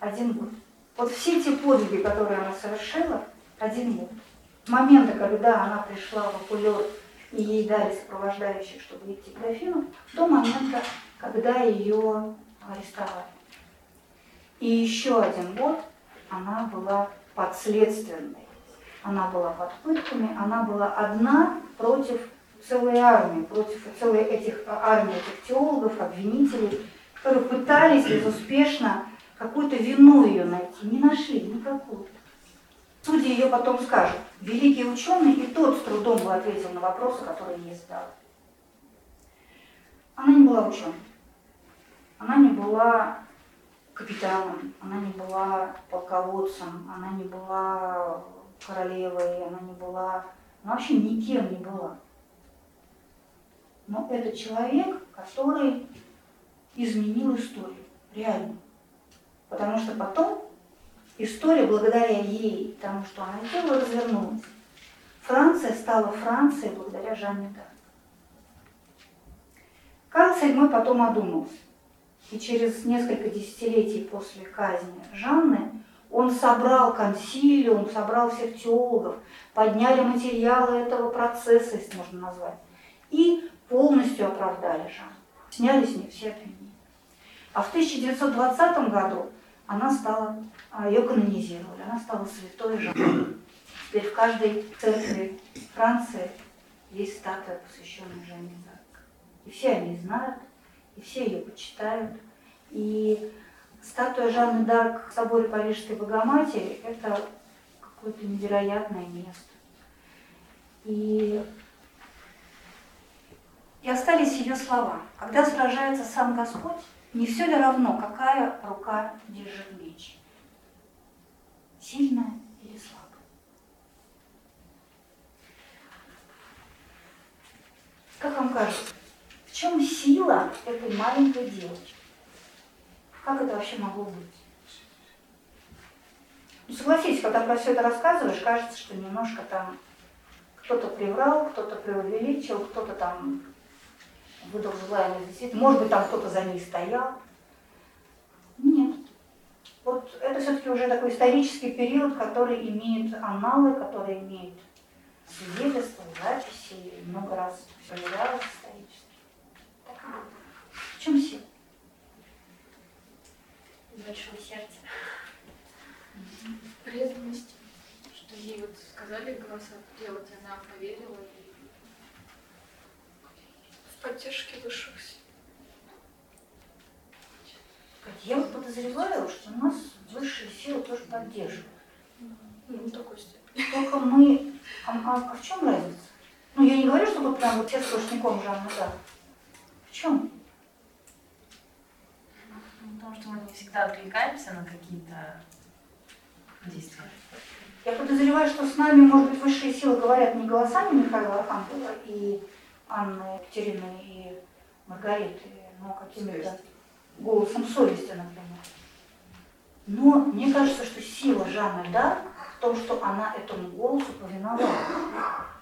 один год. Вот все те подвиги, которые она совершила, один год. С момента, когда она пришла в Апулер и ей дали сопровождающих, чтобы идти к дофину, до момента, когда ее арестовали. И еще один год она была подследственной. Она была под пытками, она была одна против целой армии, против целой этих армии этих теологов, обвинителей, которые пытались безуспешно какую-то вину ее найти, не нашли никакую. Судьи ее потом скажут, великий ученый и тот с трудом бы ответил на вопросы, которые ей задал. Она не была ученой, она не была капитаном, она не была полководцем, она не была королевой, она не была, она вообще никем не была. Но это человек, который изменил историю, реально. Потому что потом история, благодаря ей, тому, что она сделала, развернулась. Франция стала Францией благодаря Жанне Дарк. Карл VII потом одумался. И через несколько десятилетий после казни Жанны он собрал консилиум, собрал всех теологов, подняли материалы этого процесса, если можно назвать, и полностью оправдали Жанну. Сняли с нее все обвинения. А в 1920 году она стала, а, ее канонизировали, она стала святой Жанной. Теперь в каждой церкви Франции есть статуя, посвященная Жанне Дарк. И все они знают, и все ее почитают. И статуя Жанны Дарк в соборе Парижской Богоматери – это какое-то невероятное место. И и остались ее слова. Когда сражается сам Господь, не все ли равно, какая рука держит меч? Сильная или слабая? Как вам кажется, в чем сила этой маленькой девочки? Как это вообще могло быть? Ну, согласитесь, когда про все это рассказываешь, кажется, что немножко там кто-то приврал, кто-то преувеличил, кто-то там выдал желаемое действительно. Может быть, там кто-то за ней стоял. Нет. Вот это все-таки уже такой исторический период, который имеет аналы, который имеет свидетельства, записи, много раз проверялось исторически. Так. В чем сила? Большое сердце. Преданность, что ей вот сказали голоса делать, она поверила и в поддержке высших сил. Я вот подозреваю, что нас высшие силы тоже поддерживают. Ну, такой степени. Только мы... А, а, а в чем разница? Ну, я не говорю, что вот прям вот все сплошняком Жанна да. В чем? Ну, потому что мы не всегда откликаемся на какие-то действия. Я подозреваю, что с нами, может быть, высшие силы говорят не голосами Михаила Архангела и Анны Екатерины и Маргариты, но каким-то голосом совести, например. Но мне кажется, что сила Жанны Дарк в том, что она этому голосу повиновалась,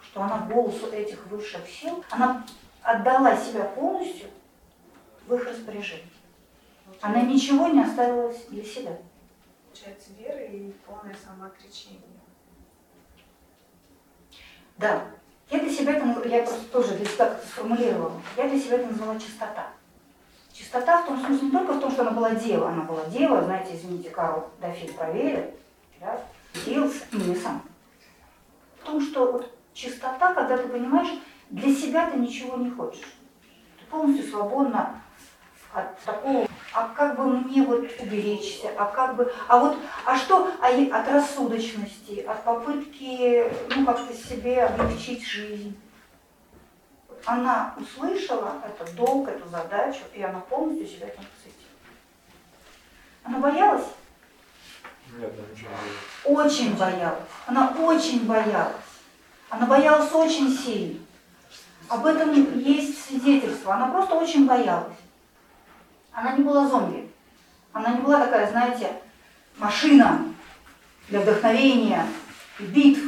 что она голосу этих высших сил, она отдала себя полностью в их распоряжение. Она ничего не оставила для себя. Получается вера и полное самоотречение. Да. Я для себя это, я просто тоже для себя как-то сформулировала. Я для себя это назвала чистота. Чистота в том смысле не только в том, что она была дева, она была дева, знаете, извините, Карл Дофин проверил, да, делился, и не сам. В том, что вот чистота, когда ты понимаешь, для себя ты ничего не хочешь. Ты полностью свободна от такого, а как бы мне вот уберечься, а как бы, а вот, а что а от рассудочности, от попытки, ну, как-то себе облегчить жизнь. Она услышала этот долг, эту задачу, и она полностью себя этим посвятила. Она боялась? Нет, она ничего не делает. Очень боялась. Она очень боялась. Она боялась очень сильно. Об этом есть свидетельство. Она просто очень боялась. Она не была зомби. Она не была такая, знаете, машина для вдохновения и битв.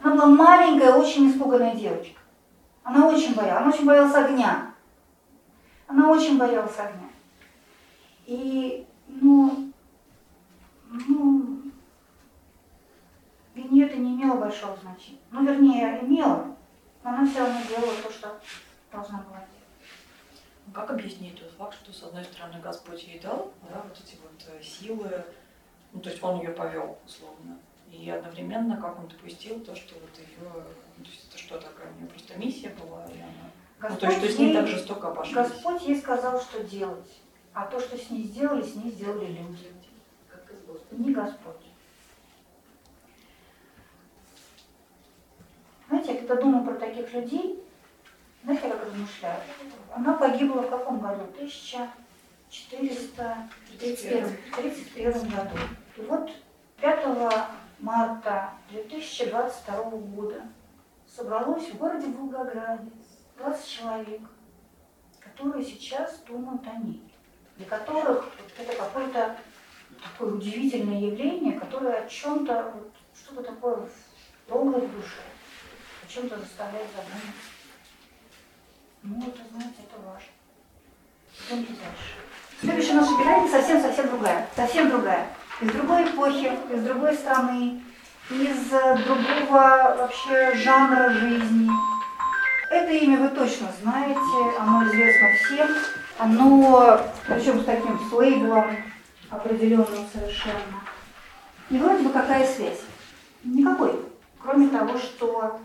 Она была маленькая, очень испуганная девочка. Она очень боялась. Она очень боялась огня. Она очень боялась огня. И, ну, ну, для нее это не имело большого значения. Ну, вернее, имело, но она все равно делала то, что должна была делать. Как объяснить тот факт, что, с одной стороны, Господь ей дал, да, вот эти вот э, силы, ну, то есть Он ее повел, условно, и одновременно, как Он допустил то, что вот ее, ну, то есть это что такое, у нее просто миссия была, и она... ну, то есть, что с ней ей- так жестоко обошлись. Господь ей сказал, что делать. А то, что с ней сделали, с ней сделали люди. Как из Господа. Не Господь. Знаете, я когда думаю про таких людей, знаете, как размышляю? Она погибла в каком году? 1431 31 году. И вот 5 марта 2022 года собралось в городе Волгограде 20 человек, которые сейчас думают о ней, для которых это какое-то такое удивительное явление, которое о чем-то, вот, что-то такое долгое в душе, о чем-то заставляет задуматься. Ну, это, знаете, это важно. Идемте дальше. Следующая наша героиня совсем-совсем другая. Совсем другая. Из другой эпохи, из другой страны, из э, другого вообще жанра жизни. Это имя вы точно знаете, оно известно всем. Оно, причем с таким с лейблом определенным совершенно. И вроде бы какая связь? Никакой. Кроме того, что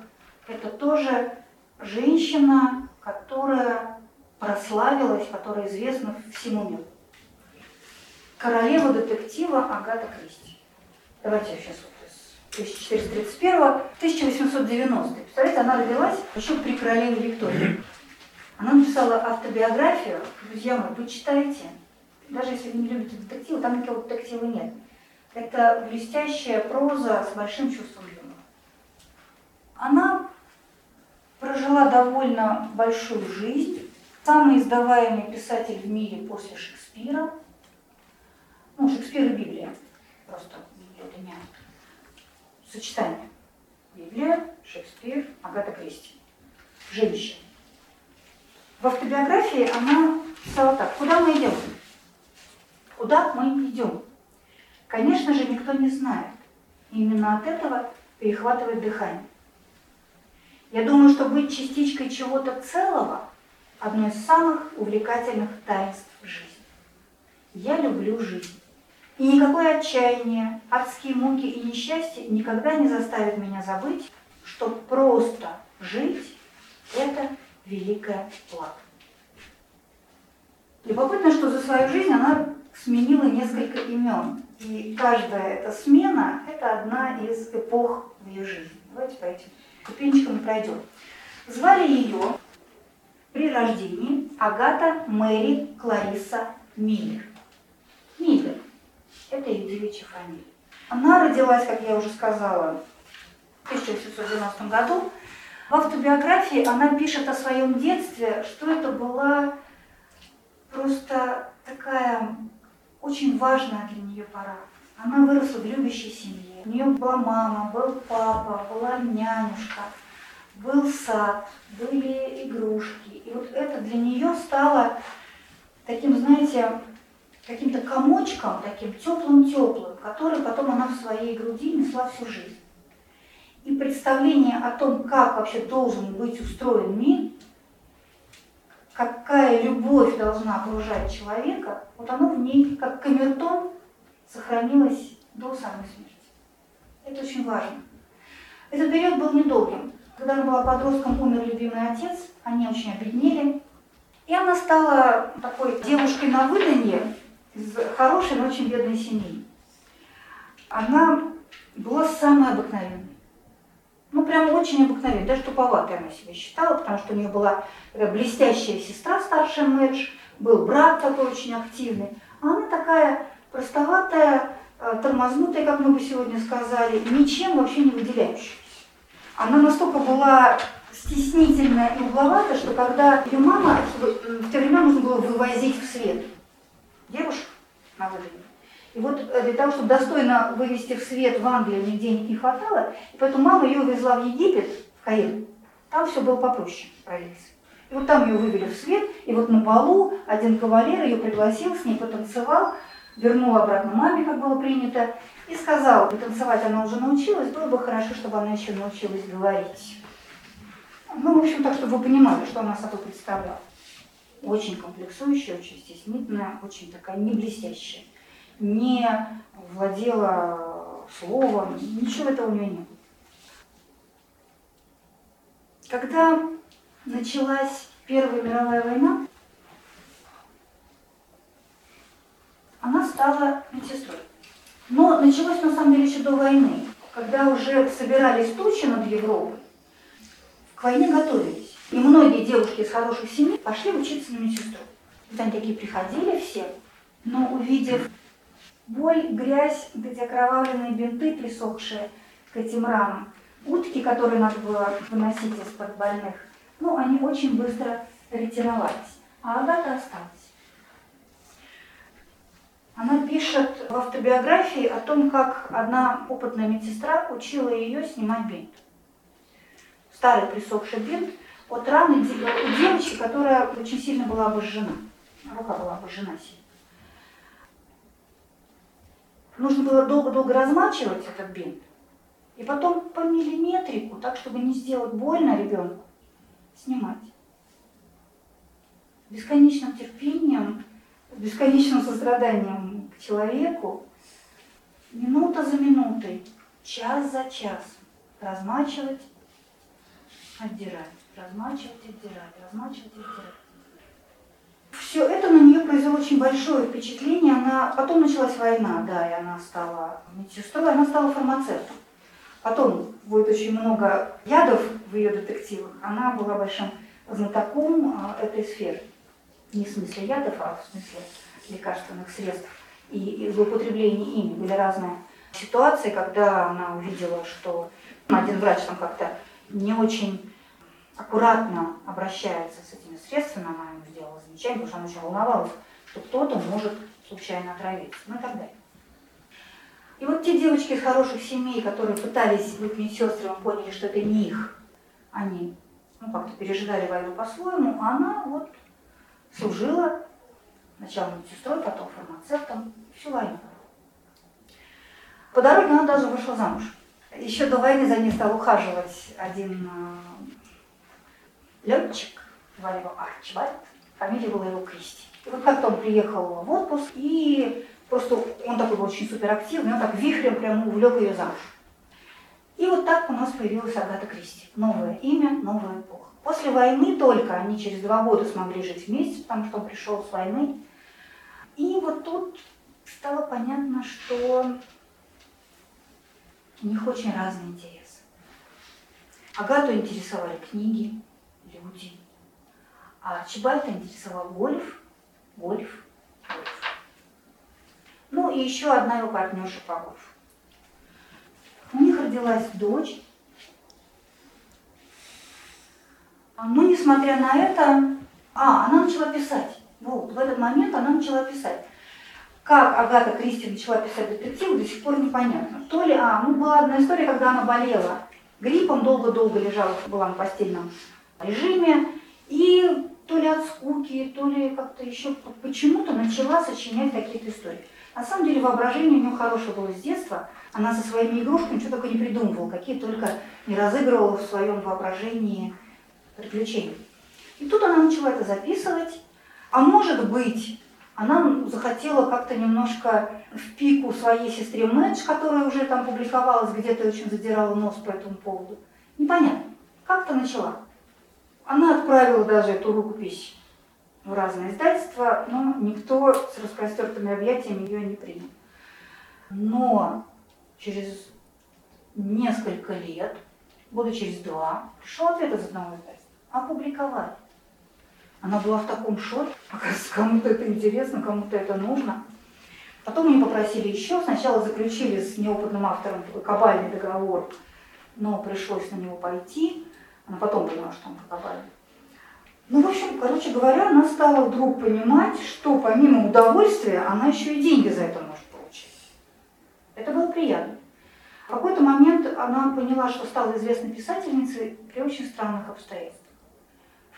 это тоже женщина, которая прославилась, которая известна всему миру. Королева детектива Агата Кристи. Давайте я сейчас вот из 1431 1890. Представляете, она родилась еще при королеве Виктории. Она написала автобиографию. Друзья мои, вы читаете. Даже если вы не любите детективы, там никакого детектива нет. Это блестящая проза с большим чувством юмора. Она прожила довольно большую жизнь. Самый издаваемый писатель в мире после Шекспира. Ну, Шекспир и Библия. Просто Библия не сочетание. Библия, Шекспир, Агата Кристи. Женщина. В автобиографии она писала так. Куда мы идем? Куда мы идем? Конечно же, никто не знает. Именно от этого перехватывает дыхание. Я думаю, что быть частичкой чего-то целого – одно из самых увлекательных таинств жизни. Я люблю жизнь. И никакое отчаяние, адские муки и несчастье никогда не заставят меня забыть, что просто жить – это великое благо. Любопытно, что за свою жизнь она сменила несколько имен. И каждая эта смена – это одна из эпох в ее жизни. Давайте по ступенчикам и пройдем. Звали ее при рождении Агата Мэри Клариса Миллер. Миллер – это ее девичья фамилия. Она родилась, как я уже сказала, в 1890 году. В автобиографии она пишет о своем детстве, что это была просто такая очень важная для нее пора. Она выросла в любящей семье. У нее была мама, был папа, была нянюшка, был сад, были игрушки. И вот это для нее стало таким, знаете, каким-то комочком, таким теплым-теплым, который потом она в своей груди несла всю жизнь. И представление о том, как вообще должен быть устроен мир, какая любовь должна окружать человека, вот оно в ней, как камертон, сохранилось до самой смерти. Это очень важно. Этот период был недолгим. Когда она была подростком, умер любимый отец, они очень обеднели. И она стала такой девушкой на выданье из хорошей, но очень бедной семьи. Она была самой обыкновенной. Ну, прям очень обыкновенной, даже туповатой она себя считала, потому что у нее была блестящая сестра, старшая Мэдж, был брат такой очень активный. А она такая простоватая, тормознутая, как мы бы сегодня сказали, ничем вообще не выделяющаяся. Она настолько была стеснительная и угловатая, что когда ее мама, в те времена нужно было вывозить в свет девушек на выданье, и вот э, для того, чтобы достойно вывести в свет в Англию, мне денег не хватало, и поэтому мама ее увезла в Египет, в Каир. Там все было попроще провинции. И вот там ее вывели в свет, и вот на балу один кавалер ее пригласил, с ней потанцевал, вернул обратно маме, как было принято, и сказал, танцевать она уже научилась, было бы хорошо, чтобы она еще научилась говорить. Ну, в общем, так, чтобы вы понимали, что она собой представляла. Очень комплексующая, очень стеснительная, очень такая не блестящая не владела словом, ничего этого у нее не было. Когда началась Первая мировая война, она стала медсестрой. Но началось на самом деле еще до войны, когда уже собирались тучи над Европой, к войне готовились. И многие девушки из хороших семей пошли учиться на медсестру. Вот они такие приходили все, но увидев Боль, грязь, вот эти окровавленные бинты, присохшие к этим ранам, утки, которые надо было выносить из-под больных, ну, они очень быстро ретировались. А Агата осталась. Она пишет в автобиографии о том, как одна опытная медсестра учила ее снимать бинт. Старый присохший бинт от раны у девочки, которая очень сильно была обожжена. Рука была обожжена сильно. нужно было долго-долго размачивать этот бинт, и потом по миллиметрику, так, чтобы не сделать больно ребенку, снимать. Бесконечным терпением, бесконечным состраданием человеку, минута за минутой, час за часом размачивать, отдирать, размачивать, отдирать, размачивать, отдирать все это на нее произвело очень большое впечатление. Она потом началась война, да, и она стала медсестрой, она стала фармацевтом. Потом будет очень много ядов в ее детективах. Она была большим знатоком а, этой сферы. Не в смысле ядов, а в смысле лекарственных средств и, злоупотребления ими. Были разные ситуации, когда она увидела, что один врач там как-то не очень аккуратно обращается с этими средствами, она ему сделала замечание, потому что она очень волновалась, что кто-то может случайно отравиться, ну и так далее. И вот те девочки из хороших семей, которые пытались быть медсестрами, поняли, что это не их, они ну, как-то пережидали войну по-своему, а она вот служила сначала медсестрой, потом фармацевтом, всю войну. По дороге она даже вышла замуж. Еще до войны за ней стал ухаживать один а, летчик, звали его Арчибальд, фамилия была его Кристи. И вот как-то он приехал в отпуск, и просто он такой был очень суперактивный, он так вихрем прямо увлек ее замуж. И вот так у нас появилась Агата Кристи. Новое имя, новая эпоха. После войны только они через два года смогли жить вместе, потому что он пришел с войны. И вот тут стало понятно, что у них очень разные интересы. Агату интересовали книги, люди. А Чебальта интересовал гольф, гольф, гольф. Ну и еще одна его партнерша по гольфу. У них родилась дочь. А, но несмотря на это, а, она начала писать. Вот, в этот момент она начала писать. Как Агата Кристи начала писать детективы, до сих пор непонятно. То ли, а, ну была одна история, когда она болела гриппом, долго-долго лежала, была на постельном режиме, и то ли от скуки, то ли как-то еще почему-то начала сочинять какие-то истории. На самом деле воображение у нее хорошее было с детства. Она со своими игрушками что только не придумывала, какие только не разыгрывала в своем воображении приключения. И тут она начала это записывать, а может быть, она захотела как-то немножко в пику своей сестре Мэдж, которая уже там публиковалась, где-то очень задирала нос по этому поводу. Непонятно. Как-то начала. Она отправила даже эту рукопись в разные издательства, но никто с распростертыми объятиями ее не принял. Но через несколько лет, года через два, пришел ответ из одного издательства. Опубликовали. Она была в таком шоке, кому-то это интересно, кому-то это нужно. Потом мне попросили еще, сначала заключили с неопытным автором кабальный договор, но пришлось на него пойти. Она потом поняла, что он кабальный. Ну, в общем, короче говоря, она стала вдруг понимать, что помимо удовольствия, она еще и деньги за это может получить. Это было приятно. В какой-то момент она поняла, что стала известной писательницей при очень странных обстоятельствах.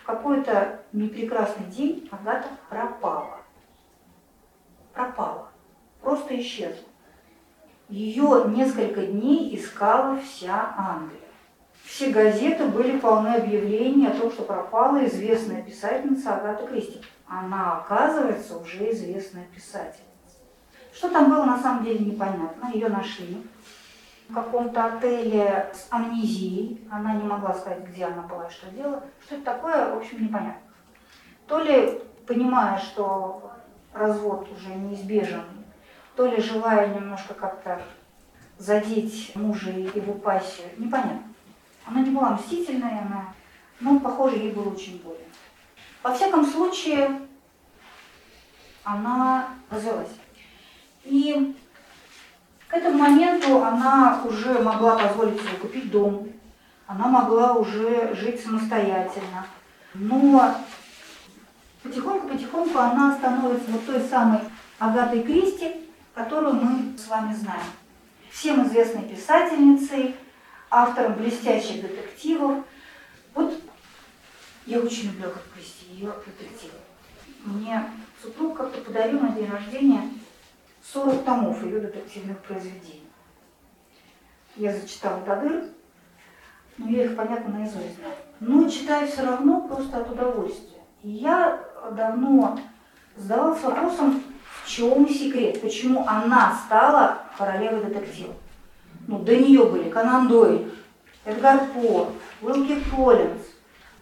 В какой-то непрекрасный день Агата пропала. Пропала. Просто исчезла. Ее несколько дней искала вся Англия. Все газеты были полны объявлений о том, что пропала известная писательница Агата Кристи. Она, оказывается, уже известная писательница. Что там было, на самом деле непонятно. Ее нашли в каком-то отеле с амнезией. Она не могла сказать, где она была и что делала. Что это такое, в общем, непонятно. То ли понимая, что развод уже неизбежен, то ли желая немножко как-то задеть мужа и его пассию, непонятно. Она не была мстительной, она, но, похоже, ей было очень больно. Во всяком случае, она развелась. И к этому моменту она уже могла позволить себе купить дом, она могла уже жить самостоятельно. Но потихоньку-потихоньку она становится вот той самой Агатой Кристи, которую мы с вами знаем. Всем известной писательницей, автором блестящих детективов. Вот я очень люблю Агату Кристи, ее детективы. Мне супруг как-то подарил на день рождения 40 томов ее детективных произведений. Я зачитала до дыр, но я их, понятно, наизусть. Но читаю все равно просто от удовольствия. И я давно задавалась вопросом, в чем секрет, почему она стала королевой детектива. Ну, до нее были Конан Дойль, Эдгар По, Уилки Коллинз,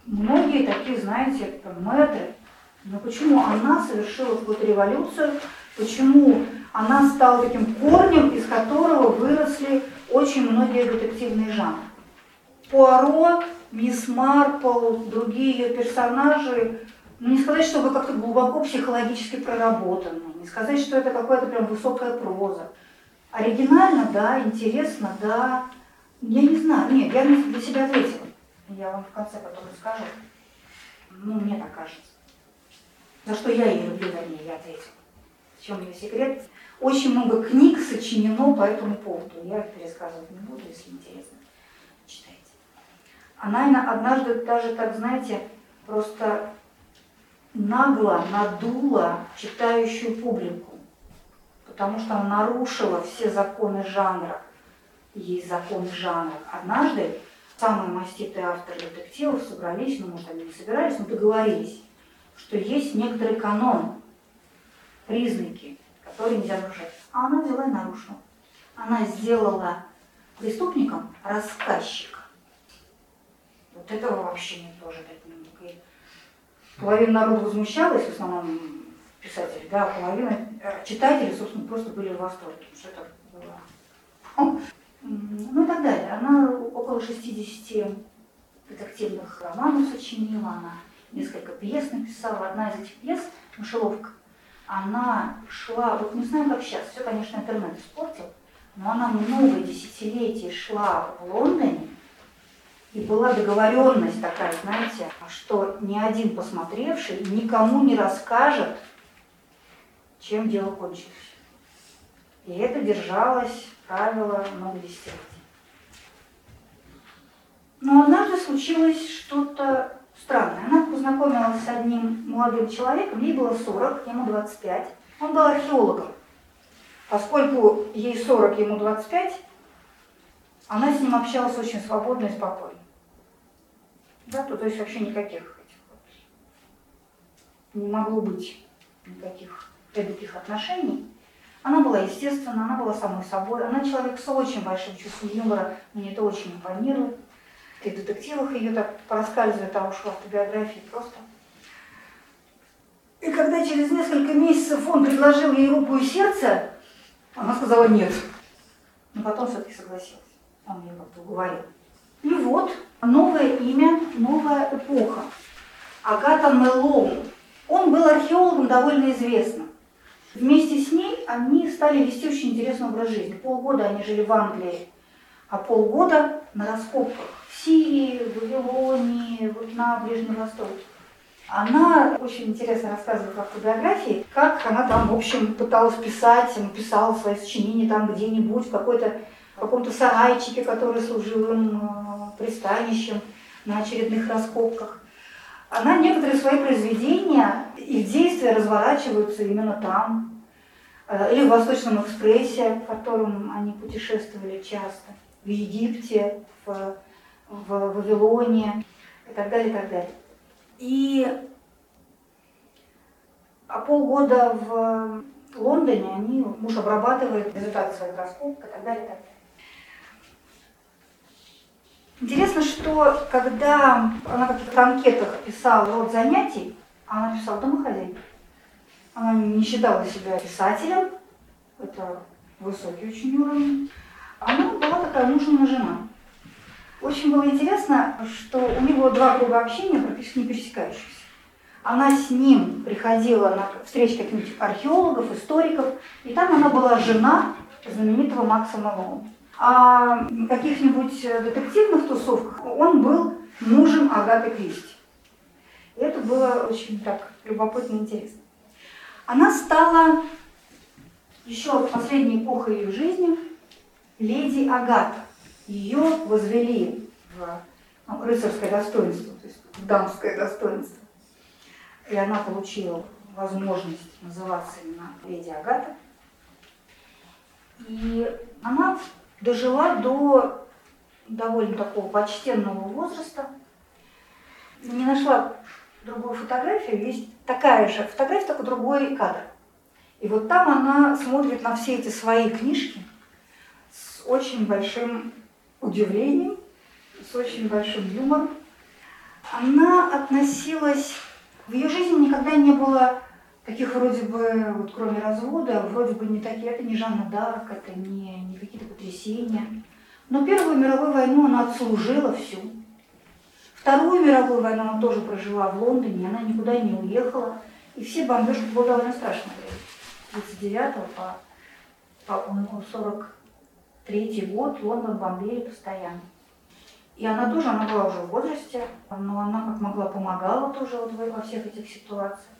многие такие, знаете, там, мэтры. Но почему она совершила какую-то революцию, почему она стала таким корнем, из которого выросли очень многие детективные жанры. Пуаро, Мисс Марпл, другие ее персонажи, ну, не сказать, чтобы как-то глубоко психологически проработанные, не сказать, что это какая-то прям высокая проза. Оригинально, да, интересно, да. Я не знаю, нет, я для себя ответила. Я вам в конце потом расскажу. Ну, мне так кажется. За что я ее люблю, вернее, я ответила. Чем ее секрет? Очень много книг сочинено по этому поводу. Я их пересказывать не буду, если интересно. Читайте. Она однажды даже, так знаете, просто нагло надула читающую публику, потому что она нарушила все законы жанра. Есть законы жанра. Однажды самые маститые авторы детективов собрались, ну, может, они не собирались, но договорились, что есть некоторый канон, признаки, которые нельзя нарушать. А она взяла и нарушила. Она сделала преступником рассказчика. Вот этого вообще не тоже дать не мог. И половина народа возмущалась, в основном писатели, да, а половина э, читателей, собственно, просто были в восторге, что это было. Ну и так далее. Она около 60 детективных романов сочинила, она несколько пьес написала. Одна из этих пьес, «Мышеловка», она шла, вот не знаю, как сейчас, все, конечно, интернет испортил, но она много десятилетий шла в Лондоне, и была договоренность такая, знаете, что ни один посмотревший никому не расскажет, чем дело кончилось. И это держалось правило много десятилетий. Но однажды случилось что-то странное. Она познакомилась с одним молодым человеком, ей было 40, ему 25. Он был археологом. Поскольку ей 40, ему 25, она с ним общалась очень свободно и спокойно. Да, то, то есть вообще никаких этих вот не могло быть никаких таких отношений. Она была естественна, она была самой собой. Она человек с очень большим чувством юмора, мне это очень импонирует. И в детективах ее так проскальзывает, а уж в автобиографии просто. И когда через несколько месяцев он предложил ей руку и сердце, она сказала нет. Но потом все-таки согласилась. Он ее как-то уговорил. И вот новое имя, новая эпоха. Агата Мелоун. Он был археологом довольно известным. Вместе с ней они стали вести очень интересный образ жизни. Полгода они жили в Англии, а полгода на раскопках Сирии, в Вавилонии, вот на Ближнем Востоке. Она очень интересно рассказывает в автобиографии, как она там, в общем, пыталась писать, написала свои сочинения там где-нибудь, в какой-то в каком-то сарайчике, который служил им э, пристанищем на очередных раскопках. Она некоторые свои произведения, их действия разворачиваются именно там, э, или в Восточном экспрессе, в котором они путешествовали часто, в Египте, в, в Вавилоне и так далее, и так далее. И а полгода в Лондоне они, муж обрабатывает результаты своих раскопок и так далее, и так далее. Интересно, что когда она в каких-то анкетах писала род занятий, она писала домохозяйка. Она не считала себя писателем, это высокий очень уровень. Она была такая мужная жена. Очень было интересно, что у было два круга общения, практически не пересекающихся. Она с ним приходила на встречи каких-нибудь археологов, историков, и там она была жена знаменитого Макса Малоуна. А в каких-нибудь детективных тусовках он был мужем Агаты Кристи. И это было очень так любопытно и интересно. Она стала еще в последней эпохой ее жизни леди Агата ее возвели в ну, рыцарское достоинство, то есть в дамское достоинство. И она получила возможность называться именно леди Агата. И она дожила до довольно такого почтенного возраста. Не нашла другую фотографию, есть такая же фотография, только другой кадр. И вот там она смотрит на все эти свои книжки с очень большим удивлением, с очень большим юмором. Она относилась... В ее жизни никогда не было таких вроде бы, вот кроме развода, вроде бы не такие, это не Жанна Дарк, это не, не какие-то потрясения. Но Первую мировую войну она отслужила всю. Вторую мировую войну она тоже прожила в Лондоне, она никуда не уехала. И все бомбежки было довольно страшно. 39 по, по 40 третий год Лондон бомбили постоянно. И она тоже, она была уже в возрасте, но она как могла помогала тоже вот во всех этих ситуациях.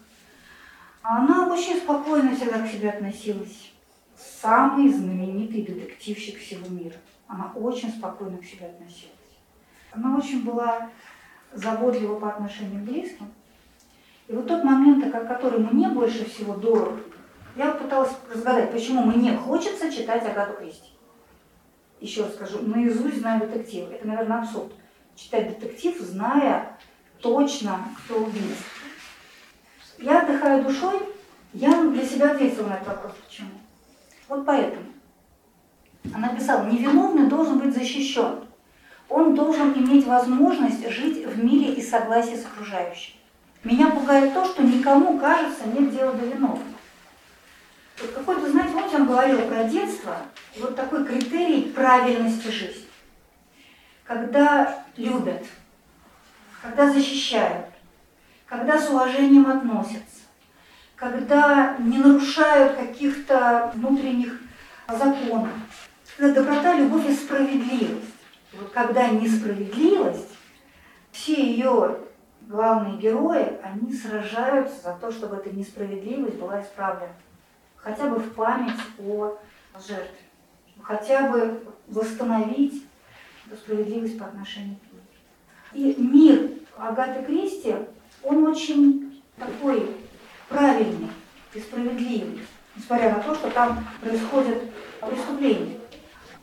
Она очень спокойно всегда к себе относилась. Самый знаменитый детективщик всего мира. Она очень спокойно к себе относилась. Она очень была заботлива по отношению к близким. И вот тот момент, который мне больше всего дорог, я пыталась разгадать, почему мне хочется читать Агату Кристи еще раз скажу, наизусть знаю детектив. Это, наверное, абсурд. Читать детектив, зная точно, кто убийца. Я отдыхаю душой, я для себя ответила на этот вопрос. Почему? Вот поэтому. Она писала, невиновный должен быть защищен. Он должен иметь возможность жить в мире и согласии с окружающим. Меня пугает то, что никому, кажется, нет дела до виновных. Вот какой-то, знаете, помните, он говорил про детство, вот такой критерий правильности жизни. Когда любят, когда защищают, когда с уважением относятся, когда не нарушают каких-то внутренних законов, когда доброта, любовь и справедливость. И вот когда несправедливость, все ее главные герои, они сражаются за то, чтобы эта несправедливость была исправлена хотя бы в память о жертве, хотя бы восстановить справедливость по отношению к ней. И мир Агаты Кристи, он очень такой правильный и справедливый, несмотря на то, что там происходят преступления.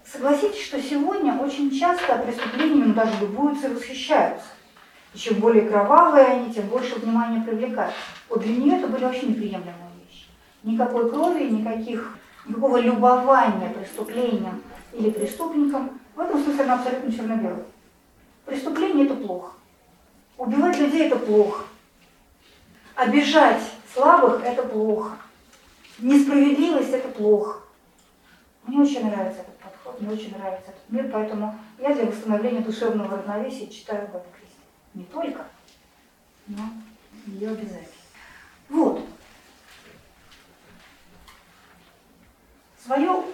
Согласитесь, что сегодня очень часто преступлениями, ну, даже любуются и восхищаются. И чем более кровавые они, тем больше внимания привлекают. Вот для нее это были вообще неприемлемые. Никакой крови, никаких, никакого любования преступлением или преступником. В этом смысле она абсолютно черно-белая. Преступление – это плохо. Убивать людей – это плохо. Обижать слабых – это плохо. Несправедливость – это плохо. Мне очень нравится этот подход, мне очень нравится этот мир, поэтому я для восстановления душевного равновесия читаю Агату Кристи. Не только, но ее обязательно. Вот. Свою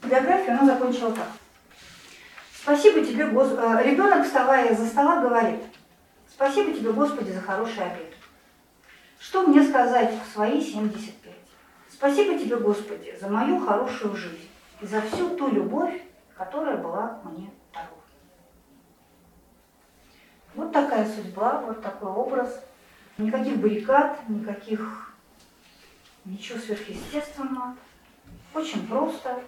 биографию она закончила так. Спасибо тебе, Гос... Э, Ребенок, вставая из-за стола, говорит, спасибо тебе, Господи, за хороший обед. Что мне сказать в свои 75? Спасибо тебе, Господи, за мою хорошую жизнь и за всю ту любовь, которая была мне дарована. Вот такая судьба, вот такой образ. Никаких баррикад, никаких ничего сверхъестественного. Очень просто,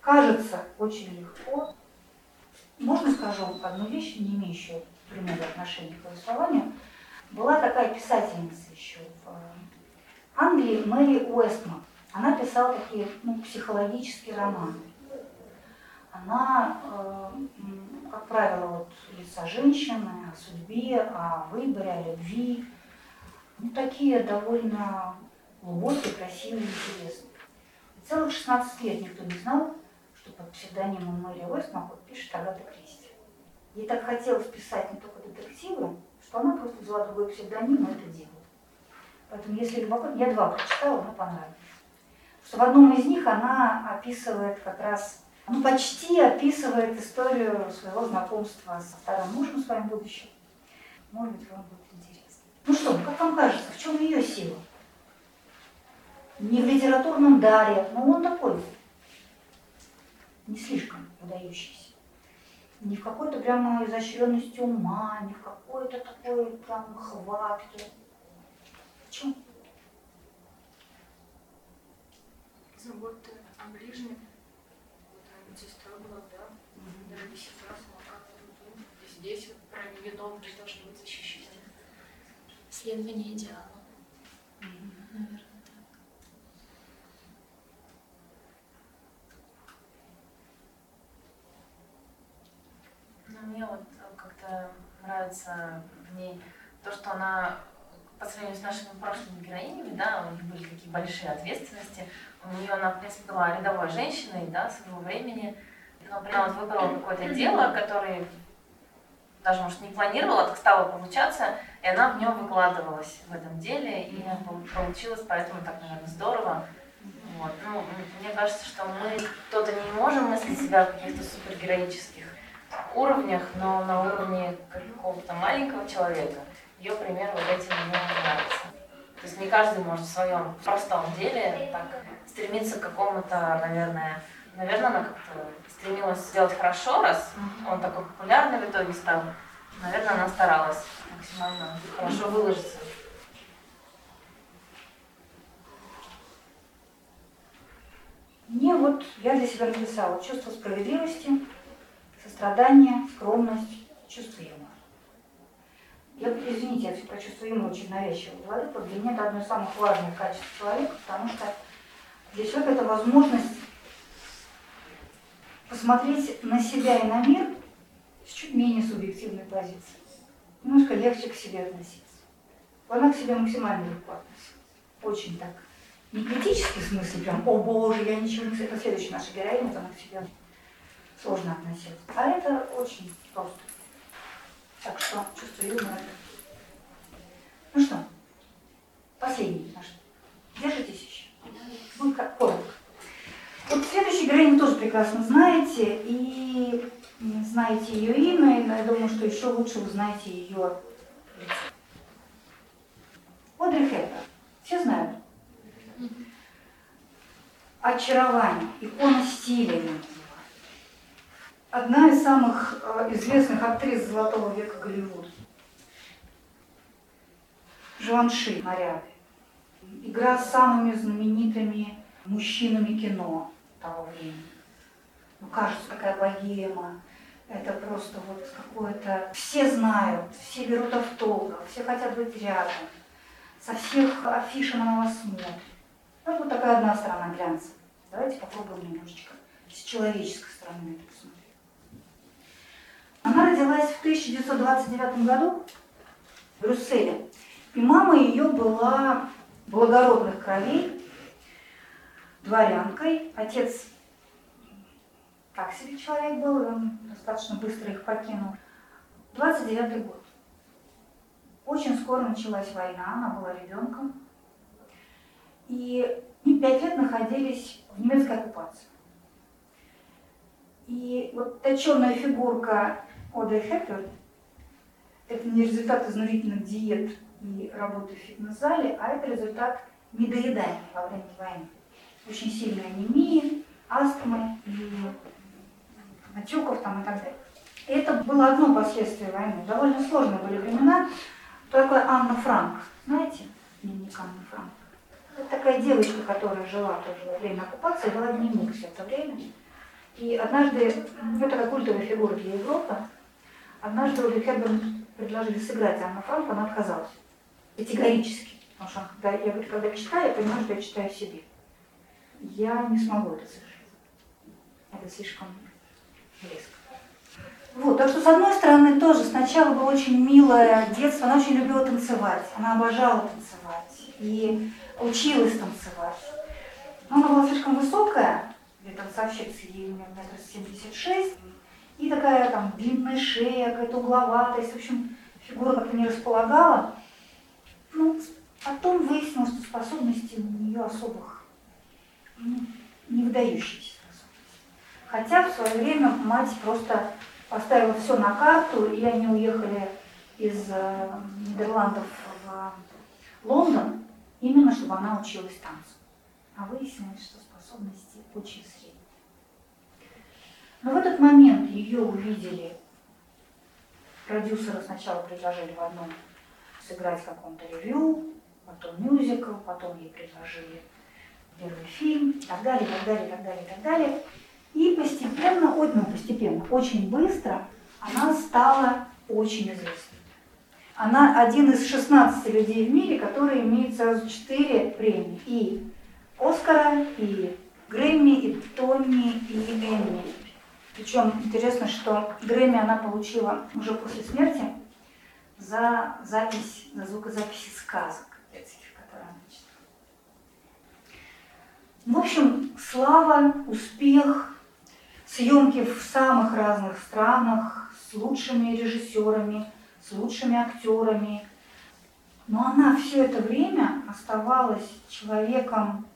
кажется очень легко. Можно скажу одну вещь, не имеющую прямого отношения к повествованию. Была такая писательница еще в э, Англии, Мэри Уэстман. Она писала такие ну, психологические романы. Она, э, как правило, вот, лица женщины, о судьбе, о выборе, о любви. Ну, такие довольно глубокие, красивые, интересные. Целых 16 лет никто не знал, что под псевдонимом Мэри Уэстман пишет Агата Кристи. Ей так хотелось писать не только детективы, что она просто взяла другой псевдоним и это делала. Поэтому, если любопытно, я два прочитала, мне понравилось. Что в одном из них она описывает как раз, ну почти описывает историю своего знакомства со вторым мужем своим будущим. Может быть, вам будет интересно. Ну что, как вам кажется, в чем ее сила? Не в литературном даре, но он такой не слишком выдающийся. Не в какой-то прямо изощренности ума, не в какой-то такой прям хватке. В чем? Забота о ближнем. Вот она медсестра была, да? Даже медсестра смогла. Здесь вот про невиновных должны быть защищены. Следование идеала. Мне вот как-то нравится в ней то, что она по сравнению с нашими прошлыми героинями, да, у них были такие большие ответственности. У нее она, в принципе, была рядовой женщиной, да, своего времени, но этом вот выбрала какое-то дело, которое даже, может, не планировала, так стало получаться, и она в нем выкладывалась в этом деле, и получилось, поэтому так, наверное, здорово. Вот. Ну, мне кажется, что мы кто-то не можем мыслить себя в каких-то супергероических уровнях, но на уровне какого-то маленького человека ее пример вот этим мне нравится. То есть не каждый может в своем простом деле так стремиться к какому-то, наверное, наверное, она как-то стремилась сделать хорошо, раз он такой популярный в итоге стал. Наверное, она старалась максимально хорошо выложиться. Мне вот, я для себя написала чувство справедливости, сострадание, скромность, чувство юмора. Я, извините, я про чувство юмора очень навязчиво говорю, для меня это одно из самых важных качеств человека, потому что для человека это возможность посмотреть на себя и на мир с чуть менее субъективной позиции. Немножко легче к себе относиться. Она к себе максимально легко относится. Очень так. Не критический смысл, прям, о боже, я ничего не... Это следующая наша героиня, она к себе сложно относиться. А это очень просто. Так что чувство юмора. Ну что, последний наш. Держитесь еще. Ну, как коротко. Вот следующую героиню тоже прекрасно знаете, и знаете ее имя, и я думаю, что еще лучше вы знаете ее лицо. Одри Хепберн. Все знают? Очарование, икона стиля одна из самых э, известных актрис Золотого века Голливуда. Жуанши Моряды. Игра с самыми знаменитыми мужчинами кино того времени. Ну, кажется, такая богема, Это просто вот какое-то... Все знают, все берут автограф, все хотят быть рядом. Со всех афиш на вас смотрит. Ну, вот такая одна сторона глянца. Давайте попробуем немножечко с человеческой стороны это посмотреть. Она родилась в 1929 году в Брюсселе. И мама ее была благородных кровей, дворянкой. Отец так себе человек был, он достаточно быстро их покинул. 29 год. Очень скоро началась война, она была ребенком. И они пять лет находились в немецкой оккупации. И вот точенная фигурка Оды Хеппер – это не результат изнурительных диет и работы в фитнес-зале, а это результат недоедания во время войны. Очень сильная анемия, астмы и отеков там и так далее. И это было одно последствие войны. Довольно сложные были времена. Такая Анна Франк, знаете, дневник Анны Франк? Это такая девочка, которая жила тоже во время оккупации, вела дневник все это время. И однажды, ну, такая культовая фигура для Европы, однажды Оли Хепберн предложили сыграть Анну Франк, она отказалась. Категорически. Потому что когда я, когда читаю, я понимаю, что я читаю себе. Я не смогу это совершить. Это слишком близко. Вот, так что с одной стороны тоже сначала было очень милое детство, она очень любила танцевать, она обожала танцевать и училась танцевать. Но она была слишком высокая, для танцовщицы ей метр семьдесят шесть, и такая там длинная шея, какая-то угловатость, в общем, фигура как-то не располагала. Ну, потом выяснилось, что способностей у нее особых ну, не выдающиеся способности. Хотя в свое время мать просто поставила все на карту, и они уехали из э, Нидерландов в Лондон, именно чтобы она училась танцу. А выяснилось, что способности очень. Но в этот момент ее увидели, продюсеры сначала предложили в одном сыграть в каком-то ревью, потом мюзикл, потом ей предложили первый фильм, и так далее, и так далее, и так далее, и так далее. И постепенно, ну постепенно, очень быстро она стала очень известной. Она один из 16 людей в мире, которые имеют сразу 4 премии. И Оскара, и Грэмми, и Тони, и Эмми. Причем интересно, что Грэмми она получила уже после смерти за запись, за звукозаписи сказок детских, которые она читала. В общем, слава, успех, съемки в самых разных странах с лучшими режиссерами, с лучшими актерами. Но она все это время оставалась человеком,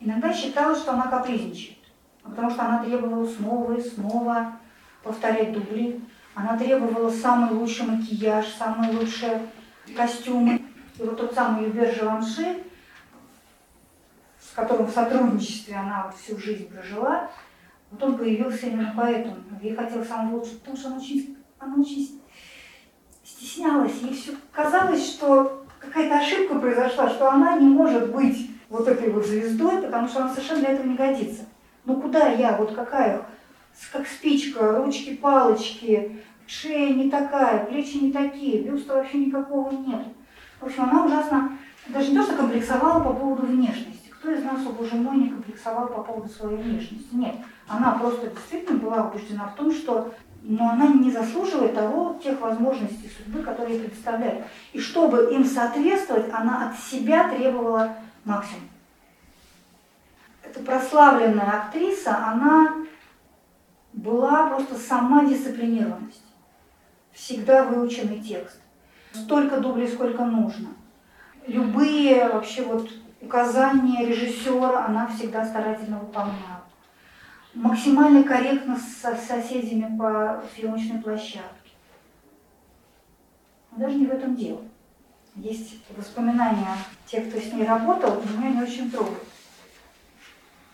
иногда считала, что она капризничает, потому что она требовала снова и снова повторять дубли, она требовала самый лучший макияж, самые лучшие костюмы. И вот тот самый Юбер Живанши, с которым в сотрудничестве она вот всю жизнь прожила, вот он появился именно поэтому. Ей хотелось самого лучшего, потому что она очень, она очень стеснялась. Ей все казалось, что какая-то ошибка произошла, что она не может быть вот этой вот звездой, потому что она совершенно для этого не годится. Ну куда я, вот какая, как спичка, ручки, палочки, шея не такая, плечи не такие, бюста вообще никакого нет. В общем, она ужасно, даже не то, что комплексовала по поводу внешности, кто из нас, о боже мой, не комплексовал по поводу своей внешности? Нет. Она просто действительно была убеждена в том, что но она не заслуживает того, тех возможностей судьбы, которые ей представляют. И чтобы им соответствовать, она от себя требовала максимум. Эта прославленная актриса, она была просто сама дисциплинированность. Всегда выученный текст. Столько дублей, сколько нужно. Любые вообще вот указания режиссера она всегда старательно выполняла. Максимально корректно с соседями по съемочной площадке. Но даже не в этом дело. Есть воспоминания тех, кто с ней работал, меня не очень трогают.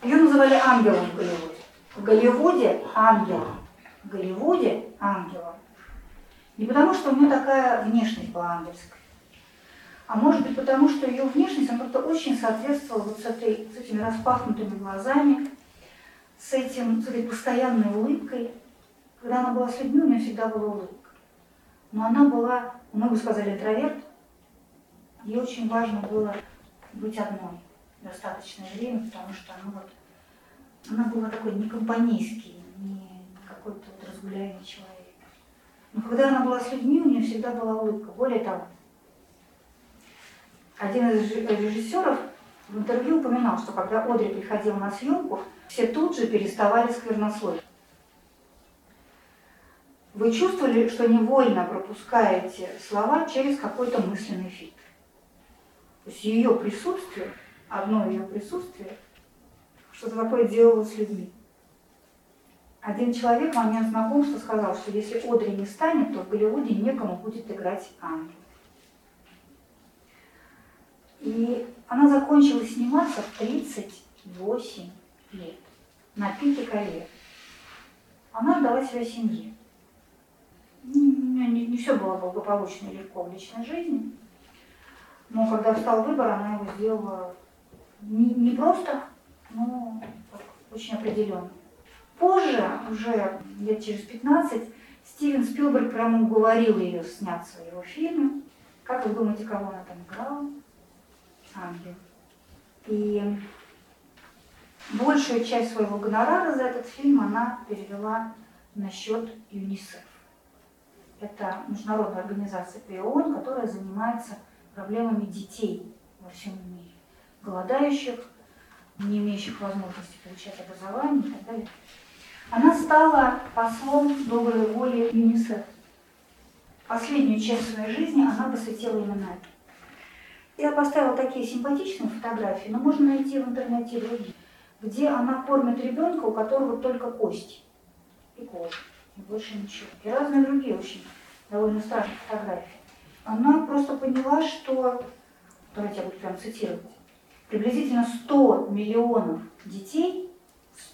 Ее называли ангелом в Голливуде. В Голливуде ангелом. В Голливуде ангелом. Не потому, что у нее такая внешность была ангельская. А может быть потому, что ее внешность, она как-то очень соответствовала вот с, этой, с этими распахнутыми глазами, с, этим, с этой постоянной улыбкой. Когда она была с людьми, у нее всегда была улыбка. Но она была, мы бы сказали, интроверт. Ей очень важно было быть одной достаточное время, потому что ну, вот, она была такой не компанейский, не какой-то вот разгуляемый человек. Но когда она была с людьми, у нее всегда была улыбка. Более того, один из режиссеров в интервью упоминал, что когда Одри приходила на съемку, все тут же переставали сквернословить. Вы чувствовали, что невольно пропускаете слова через какой-то мысленный фильтр? То есть ее присутствие, одно ее присутствие, что-то такое делало с людьми. Один человек в момент знакомства сказал, что если Одри не станет, то в Голливуде некому будет играть ангел. И она закончила сниматься в 38 лет на пике карьеры. Она отдала себя семье. Не, не, не все было благополучно и легко в личной жизни. Но когда встал выбор, она его сделала не, не просто, но очень определенно. Позже, уже лет через 15, Стивен Спилберг прямо уговорил ее сняться в его фильме. Как вы думаете, кого она там играла? Ангел. И большую часть своего гонорара за этот фильм она перевела на счет ЮНИСЕФ. Это международная организация при ООН, которая занимается проблемами детей во всем мире. Голодающих, не имеющих возможности получать образование и так далее. Она стала послом доброй воли ЮНИСЕФ. Последнюю часть своей жизни она посвятила именно этому. Я поставила такие симпатичные фотографии, но можно найти в интернете другие, где она кормит ребенка, у которого только кости и кожа, и больше ничего. И разные другие очень довольно страшные фотографии. Она просто поняла, что, давайте я буду прям цитировать, приблизительно 100 миллионов детей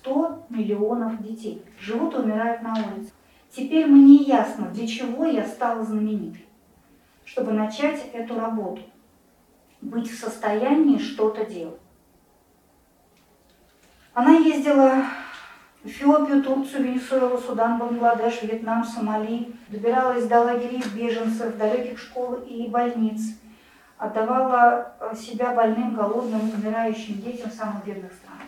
100 миллионов детей живут и умирают на улице. Теперь мне ясно, для чего я стала знаменитой. Чтобы начать эту работу. Быть в состоянии что-то делать. Она ездила в Эфиопию, Турцию, Венесуэлу, Судан, Бангладеш, Вьетнам, Сомали. Добиралась до лагерей беженцев, далеких школ и больниц. Отдавала себя больным, голодным, умирающим детям в самых бедных странах.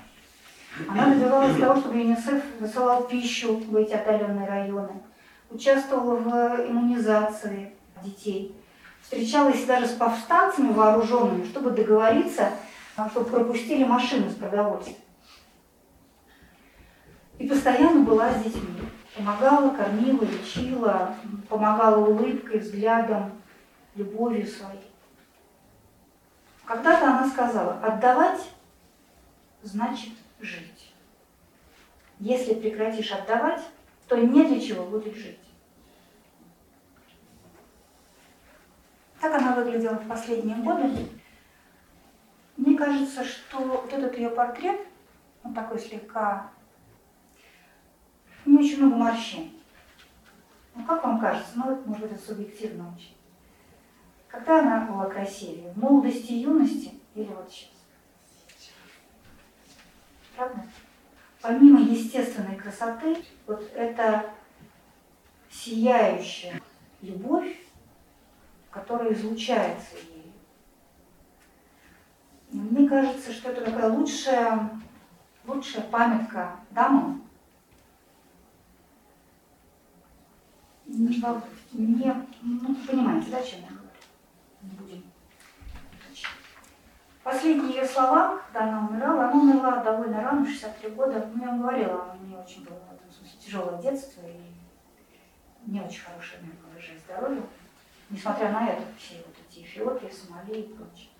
Она добивалась того, чтобы ЮНИСЕФ высылал пищу в эти отдаленные районы, участвовала в иммунизации детей, встречалась даже с повстанцами вооруженными, чтобы договориться, чтобы пропустили машины с продовольствием. И постоянно была с детьми. Помогала, кормила, лечила, помогала улыбкой, взглядом, любовью своей. Когда-то она сказала, отдавать значит жить. Если прекратишь отдавать, то не для чего будет жить. Так она выглядела в последние годы. Мне кажется, что вот этот ее портрет, он такой слегка, не очень много морщин. Ну, как вам кажется? Ну, может быть, это субъективно очень. Когда она была красивее? В молодости юности или вот сейчас? Правда? Помимо естественной красоты, вот эта сияющая любовь, которая излучается ей. Мне кажется, что это такая лучшая, лучшая памятка дамам. Не, не, ну, понимаете, да, чем я говорю? Не будем Последние ее слова, когда она умирала, она умерла довольно рано, 63 года. Ну, я говорила, у нее очень было в этом смысле тяжелое детство и не очень хорошее, наверное, выражение здоровья. Несмотря на это, все вот эти Эфиопии, Сомали и прочее.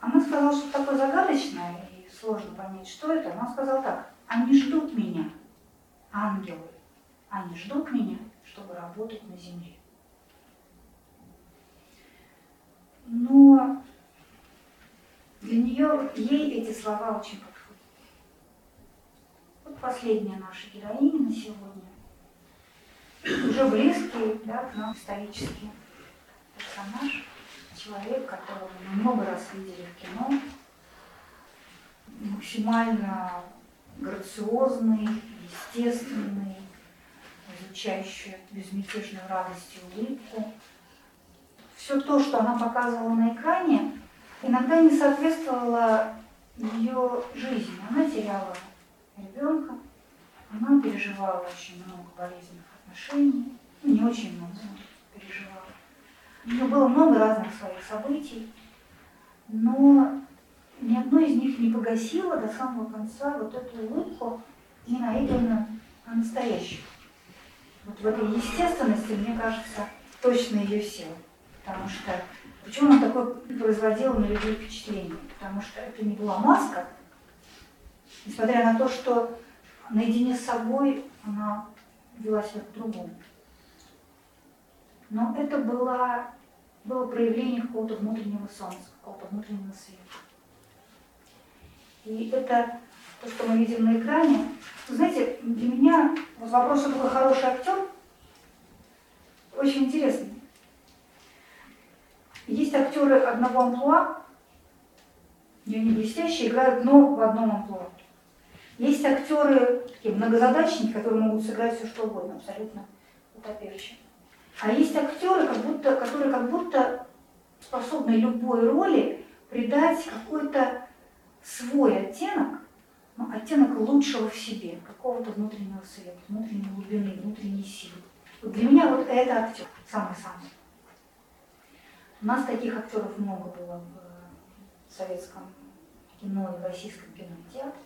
Она сказала, что такое загадочное и сложно понять, что это. Она сказала так, они ждут меня, ангелы, они ждут меня, чтобы работать на земле. Но для нее, ей эти слова очень подходят. Вот последняя наша героиня на сегодня. Уже близкий да, к нам исторический персонаж, человек, которого мы много раз видели в кино, максимально грациозный, естественный, изучающий безмятежную радость и улыбку. Все то, что она показывала на экране, иногда не соответствовало ее жизни. Она теряла ребенка, она переживала очень много болезненных отношений, ну, не очень много переживала. У нее было много разных своих событий, но ни одно из них не погасило до самого конца вот эту улыбку не наигранную, а настоящую. Вот в этой естественности, мне кажется, точно ее сила. Потому что почему она такое производила на людей впечатление? Потому что это не была маска, несмотря на то, что наедине с собой она вела себя по-другому. Но это было, было проявление какого-то внутреннего солнца, какого-то внутреннего света. И это то, что мы видим на экране. Вы знаете, для меня вот вопрос, что такой хороший актер, очень интересный. Есть актеры одного амплуа, и они блестящие, играют, но в одном амплуа. Есть актеры, такие многозадачники, которые могут сыграть все что угодно, абсолютно утопающие. А есть актеры, как будто, которые как будто способны любой роли придать какой-то свой оттенок, ну, оттенок лучшего в себе, какого-то внутреннего света, внутренней глубины, внутренней силы. Вот для меня вот это актер, самый-самый. У нас таких актеров много было в советском кино и в российском кинотеатре.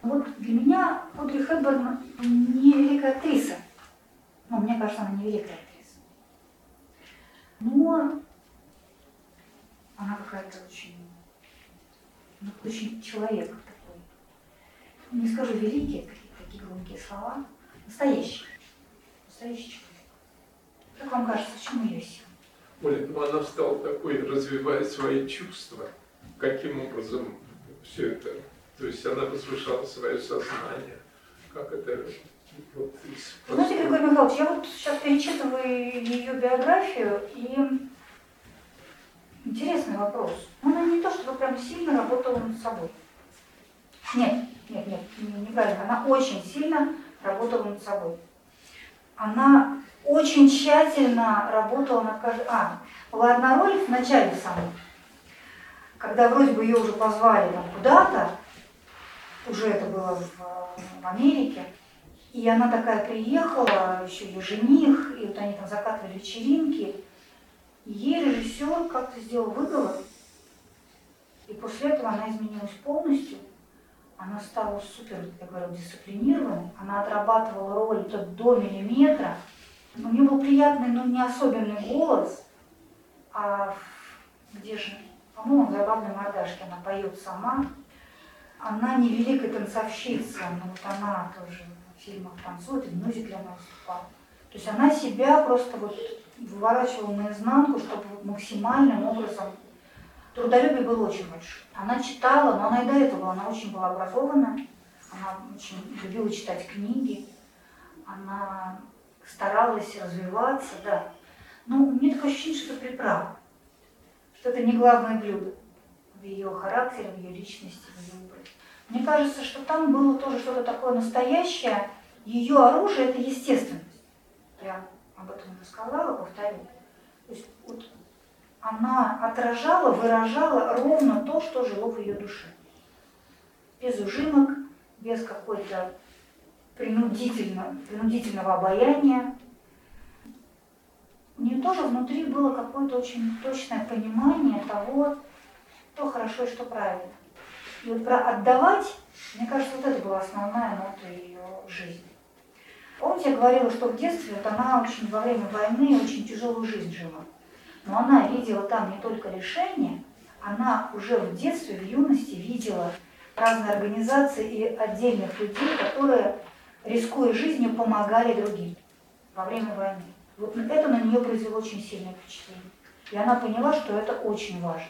Вот для меня Одри Хепберн не великая актриса. Ну, мне кажется, она не великая актриса. Но она какая-то очень, ну, очень человек такой. Не скажу великий, какие-то такие громкие слова. Настоящий. Настоящий человек. Как вам кажется, в чем ее сила? Оля, ну она стала такой, развивая свои чувства. Каким образом все это то есть она возвышала свое сознание. Как это вот. Знаете, Григорий Михайлович, я вот сейчас перечитываю ее биографию, и интересный вопрос. Она не то, чтобы прям сильно работала над собой. Нет, нет, нет, неправильно. Она очень сильно работала над собой. Она очень тщательно работала над каждой... А, была одна роль в начале самой, когда вроде бы ее уже позвали там куда-то, уже это было в, в Америке. И она такая приехала, еще ее жених, и вот они там закатывали вечеринки. И ей режиссер как-то сделал выговор. И после этого она изменилась полностью. Она стала супер, я говорю, дисциплинированной. Она отрабатывала роль до миллиметра. У нее был приятный, но не особенный голос. А где же, по-моему, в «Забавной мордашке» она поет сама она не великая танцовщица, но вот она тоже в фильмах танцует, и в мюзикле она выступала. То есть она себя просто вот выворачивала наизнанку, чтобы максимальным образом... Трудолюбие было очень большое. Она читала, но она и до этого, она очень была образована, она очень любила читать книги, она старалась развиваться, да. Но мне такое ощущение, что это приправа, что это не главное блюдо в ее характере, в ее личности, в ее образе. Мне кажется, что там было тоже что-то такое настоящее. Ее оружие – это естественность. Я об этом уже сказала, повторю. То есть вот она отражала, выражала ровно то, что жило в ее душе. Без ужимок, без какой-то принудительно, принудительного обаяния. У нее тоже внутри было какое-то очень точное понимание того, что хорошо и что правильно. И вот про отдавать, мне кажется, вот это была основная нота ее жизни. Помните, я говорила, что в детстве вот она очень во время войны очень тяжелую жизнь жила. Но она видела там не только лишения, она уже в детстве, в юности видела разные организации и отдельных людей, которые, рискуя жизнью, помогали другим во время войны. Вот это на нее произвело очень сильное впечатление. И она поняла, что это очень важно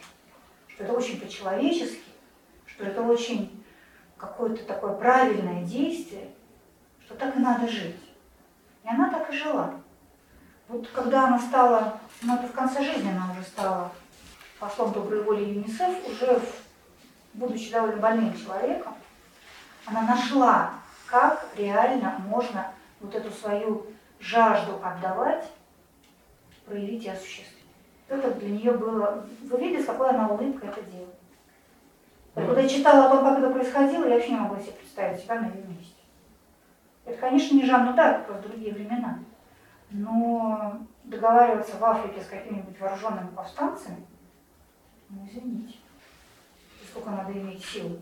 что это очень по-человечески, что это очень какое-то такое правильное действие, что так и надо жить. И она так и жила. Вот когда она стала, ну это в конце жизни она уже стала послом доброй воли ЮНИСЕФ, уже будучи довольно больным человеком, Она нашла, как реально можно вот эту свою жажду отдавать, проявить и осуществить. Это для нее было... Вы видите, с какой она улыбкой это делала? Когда я читала о том, как это происходило, я вообще не могла себе представить себя на ее месте. Это, конечно, не Жанну Дарк, просто другие времена. Но договариваться в Африке с какими-нибудь вооруженными повстанцами, ну, извините, сколько надо иметь силы.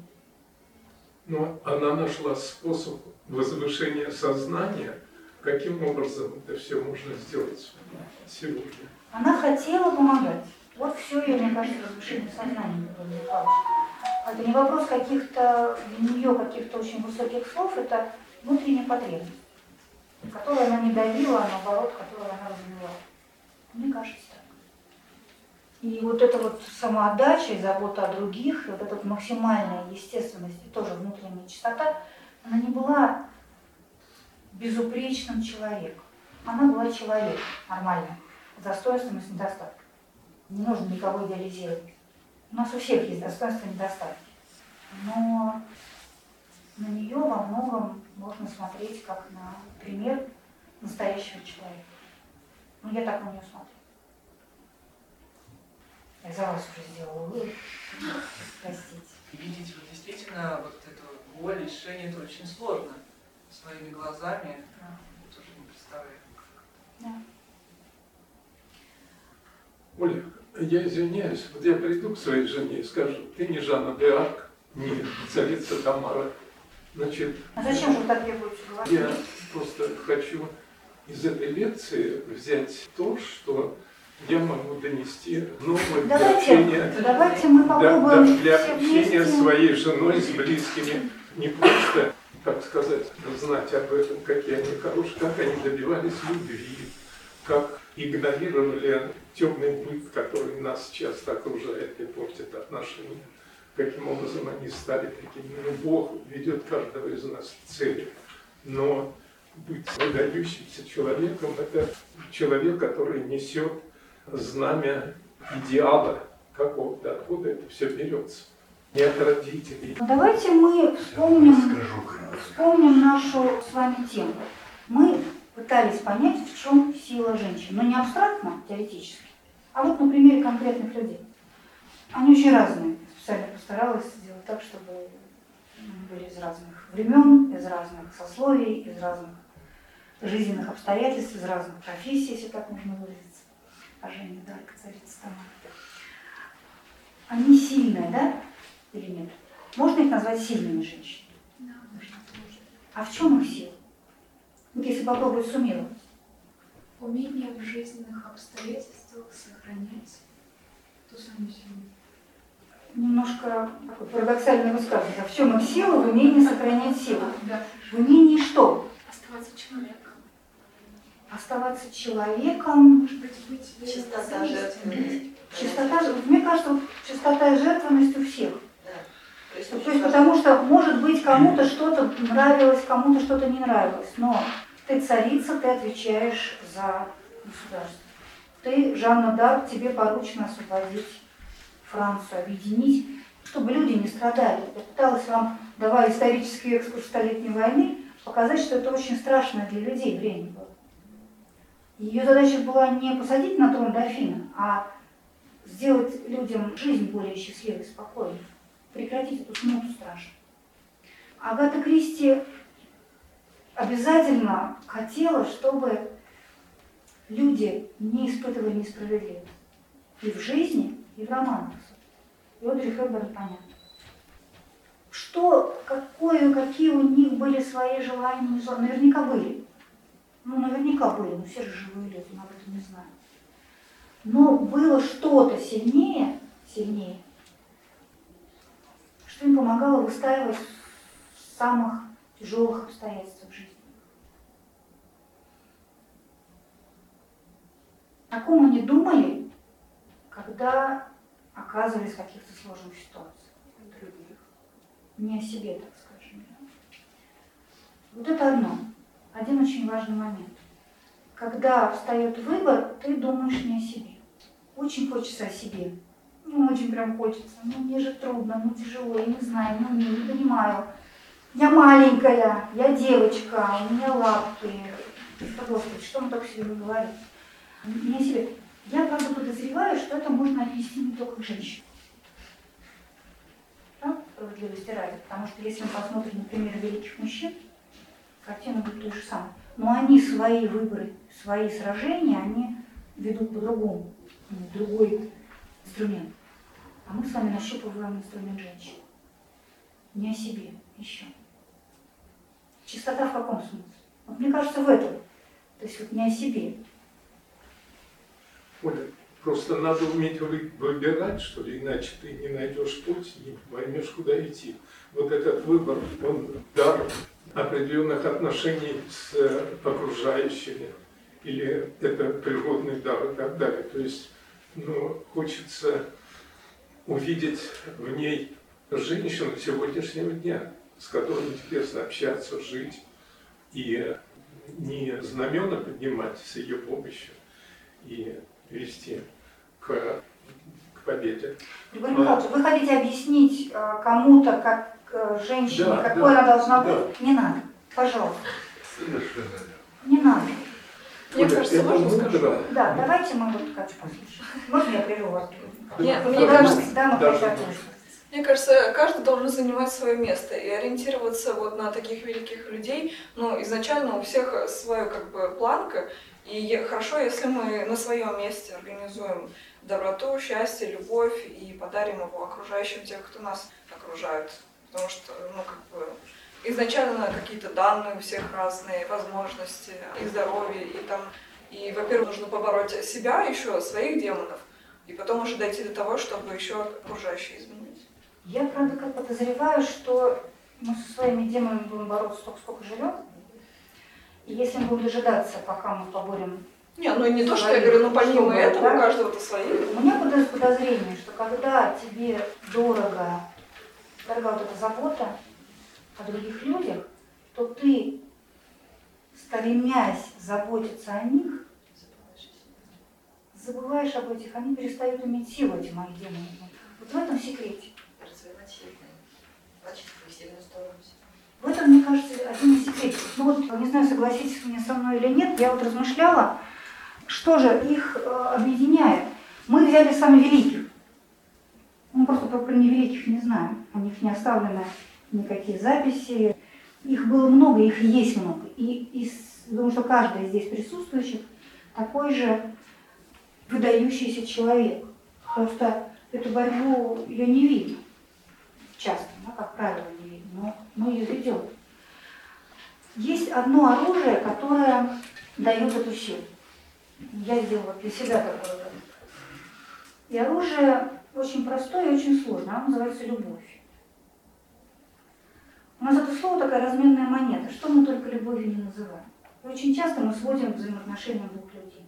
Но она нашла способ возвышения сознания, каким образом это все можно сделать сегодня. Она хотела помогать. Вот все ее, мне кажется, возвышение сознания. Это не вопрос каких-то для нее каких-то очень высоких слов, это внутренняя потребность, которую она не давила, а наоборот, которую она развивала. Мне кажется. И вот эта вот самоотдача и забота о других, и вот эта вот максимальная естественность и тоже внутренняя чистота, она не была безупречным человеком. Она была человек нормальным, с достоинством и с недостатком. Не нужно никого идеализировать. У нас у всех есть достоинства и недостатки. Но на нее во многом можно смотреть как на пример настоящего человека. Ну, я так на нее смотрю. За вас уже сделала вывод. Простите. Видеть вот действительно вот эту боль, лишение, это очень сложно. Своими глазами Да. тоже не представляю. Да. Оля, я извиняюсь, вот я приду к своей жене и скажу, ты не Жанна де Арк, не царица Тамара. Значит, А зачем же вы так требуете говорить? я просто хочу из этой лекции взять то, что я могу донести новое для Давайте, общения, давайте мы да- да, попробуем для общения вместе. своей женой с близкими. Не просто, как сказать, знать об этом, какие они хорошие, как они добивались любви, как игнорировали темный быт, который нас часто окружает и портит отношения. Каким образом они стали такими. Ну, Бог ведет каждого из нас к цели. Но быть выдающимся человеком – это человек, который несет знамя идеала какого-то, откуда это все берется. Не от родителей. Ну, Давайте мы вспомним, вспомним нашу с вами тему. Мы пытались понять, в чем сила женщин. Но не абстрактно, теоретически, а вот на примере конкретных людей. Они очень разные. Специально постаралась сделать так, чтобы были из разных времен, из разных сословий, из разных жизненных обстоятельств, из разных профессий, если так можно выразиться. А Женя Дарка, царица Тамара. Они сильные, да? Или нет? Можно их назвать сильными женщинами? Да, можно. А в чем их сила? Вот если попробовать суммировать. Умение в жизненных обстоятельствах сохранять ту самую силу. Немножко такой парадоксальное высказывание. А в чем их сила? В умении сохранять силу. Да. В умении что? Оставаться человеком. Оставаться человеком. Может быть, быть Чистота, жертвенность. Чистота, мне кажется, вот чистота и жертвенность у всех. То есть, То есть потому что, может быть, кому-то что-то нравилось, кому-то что-то не нравилось, но ты царица, ты отвечаешь за государство. Ты, Жанна Дарк, тебе поручено освободить Францию, объединить, чтобы люди не страдали. Я пыталась вам, давая исторический экскурс Столетней войны, показать, что это очень страшное для людей время было. Ее задача была не посадить на трон дофина, а сделать людям жизнь более счастливой, спокойной прекратить эту смуту страшную. Агата Кристи обязательно хотела, чтобы люди не испытывали несправедливость. И в жизни, и в романах. И Одри Хепберн понятно. Что, какое, какие у них были свои желания, наверняка были. Ну, наверняка были, но все же живые люди, мы об этом не знаем. Но было что-то сильнее, сильнее, что им помогало выстаивать в самых тяжелых обстоятельствах жизни. О ком они думали, когда оказывались в каких-то сложных ситуациях? Других. Не о себе, так скажем. Вот это одно. Один очень важный момент. Когда встает выбор, ты думаешь не о себе. Очень хочется о себе. Ну, очень прям хочется. Ну, мне же трудно, ну, тяжело, я не знаю, не умею, не понимаю. Я маленькая, я девочка, у меня лапки. Что, Господи, что мы только себе говорим? Не о себе. Я, правда, подозреваю, что это можно отнести не только к женщинам. Да? Справедливости ради. Потому что если мы посмотрим на примеры великих мужчин, картина будет той же самой. Но они свои выборы, свои сражения, они ведут по-другому, другой инструмент. А мы с вами нащупываем инструмент женщины. Не о себе еще. Чистота в каком смысле? Вот мне кажется, в этом. То есть вот не о себе. Оля, просто надо уметь вы- выбирать, что ли, иначе ты не найдешь путь, не поймешь, куда идти. Вот этот выбор, он дар определенных отношений с э, окружающими, или это природный дар и так далее. То есть, ну, хочется увидеть в ней женщину сегодняшнего дня, с которой интересно общаться, жить, и не знамена поднимать с ее помощью, и вести к, к победе. Григорий Михайлович, вы хотите объяснить э, кому-то, как э, женщине, Да, какой да, она должна да. быть? Не надо. Пожалуйста. Совершенно Не надо. Мне Оля, кажется, можно скажу? Да, давайте мы вот Катю послушаем. Можно я прерву вас? Нет, Мне кажется, да, мы даже. Мне кажется, каждый должен занимать свое место и ориентироваться вот на таких великих людей. Ну, изначально у всех своя как бы планка, и хорошо, если мы на своем месте организуем доброту, счастье, любовь и подарим его окружающим тех, кто нас окружает. Потому что, ну, как бы, изначально какие-то данные у всех разные, возможности, и здоровье, и там, и, во-первых, нужно побороть себя еще, своих демонов, и потом уже дойти до того, чтобы еще окружающие изменить. Я, правда, как подозреваю, что мы со своими демонами будем бороться столько, сколько живем. И если мы будем дожидаться, пока мы поборем... Не, ну и не то, что я говорю, ну помимо чтобы, этого, да? у каждого-то свои. У меня подоз- подозрение, что когда тебе дорого, дорога вот эта забота о других людях, то ты, стремясь заботиться о них, забываешь об этих, они перестают иметь силу, эти мои демоны. Вот в этом секрете. Развивать сильную, качество и сильную сторону себя. В этом, мне кажется, один из секретов. Ну вот, не знаю, согласитесь вы мне со мной или нет, я вот размышляла, что же их э, объединяет. Мы взяли самых великих. Мы просто про, невеликих не знаем. У них не оставлены никакие записи. Их было много, их есть много. И, и думаю, что каждый здесь присутствующих такой же выдающийся человек. Просто эту борьбу ее не видно часто, да, как правило, не видно, но мы ее ведем. Есть одно оружие, которое дает эту силу. Я сделала для себя такое. И оружие очень простое и очень сложное. Оно называется любовь. У нас это слово такая разменная монета. Что мы только любовью не называем. И очень часто мы сводим к взаимоотношениям двух людей.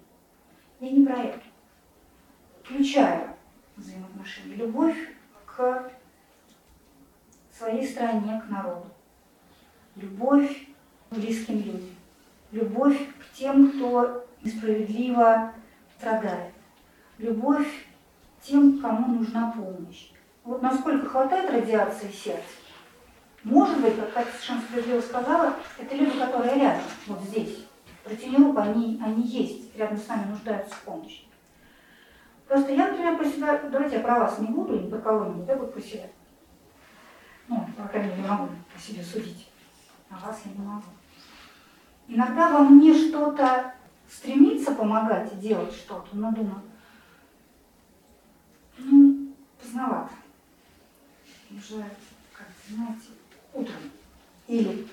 Я не про это. Включаю взаимоотношения. Любовь к своей стране, к народу. Любовь к близким людям. Любовь к тем, кто несправедливо страдает. Любовь тем, кому нужна помощь. Вот насколько хватает радиации сердца, может быть, как Катя совершенно справедливо сказала, это люди, которые рядом, вот здесь. Протяни руку, они, они есть, рядом с нами нуждаются в помощи. Просто я, например, про себя, давайте я про вас не буду, ни про кого-нибудь, буду про себя. Ну, по крайней мере, могу по себе судить. А вас я не могу. Иногда во мне что-то стремится помогать и делать что-то, но думаю, ну, поздновато. Уже, как знаете, утром. Или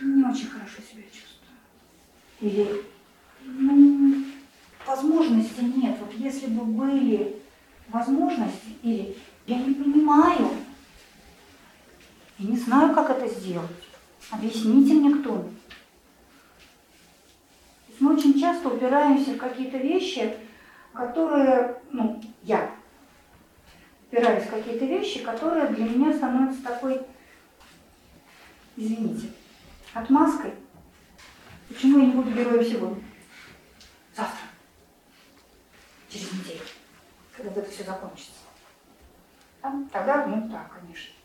не очень хорошо себя чувствую. Или, ну, возможности нет. Вот если бы были возможности, или я не понимаю, я не знаю, как это сделать. Объясните мне кто-нибудь. То есть Мы очень часто упираемся в какие-то вещи, которые, ну, я упираюсь в какие-то вещи, которые для меня становятся такой, извините, отмазкой. Почему я не буду героем сегодня? Завтра. Через неделю. Когда это все закончится. Да? Тогда, ну да, конечно.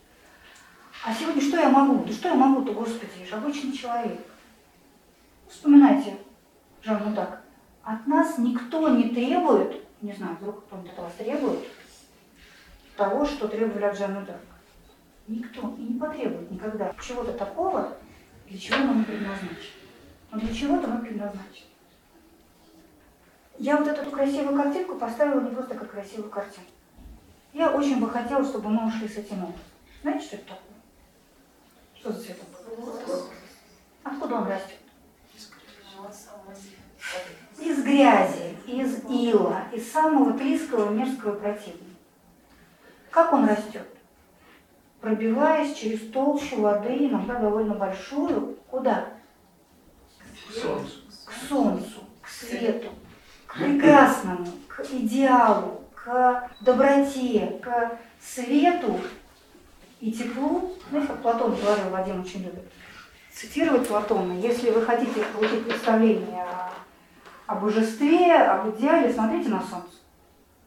А сегодня что я могу? Да что я могу-то, Господи, я же обычный человек. Вспоминайте, Жанну так. От нас никто не требует, не знаю, вдруг кто-нибудь от вас требует, того, что требовали от Жанны Дарк. Никто и не потребует никогда чего-то такого, для чего нам не предназначено. Но для чего-то мы предназначены. Я вот эту красивую картинку поставила не просто как красивую картинку. Я очень бы хотела, чтобы мы ушли с этим образом. Знаете, что это такое? Что за цветок? Откуда он растет? Из грязи, из ила, из самого тлиского мерзкого противного. Как он растет? Пробиваясь через толщу воды, иногда довольно большую, куда? К солнцу, к свету, к прекрасному, к идеалу, к доброте, к свету и теплу. Знаете, как Платон говорил, Вадим очень любит цитировать Платона. Если вы хотите получить представление о, о божестве, об идеале, смотрите на солнце.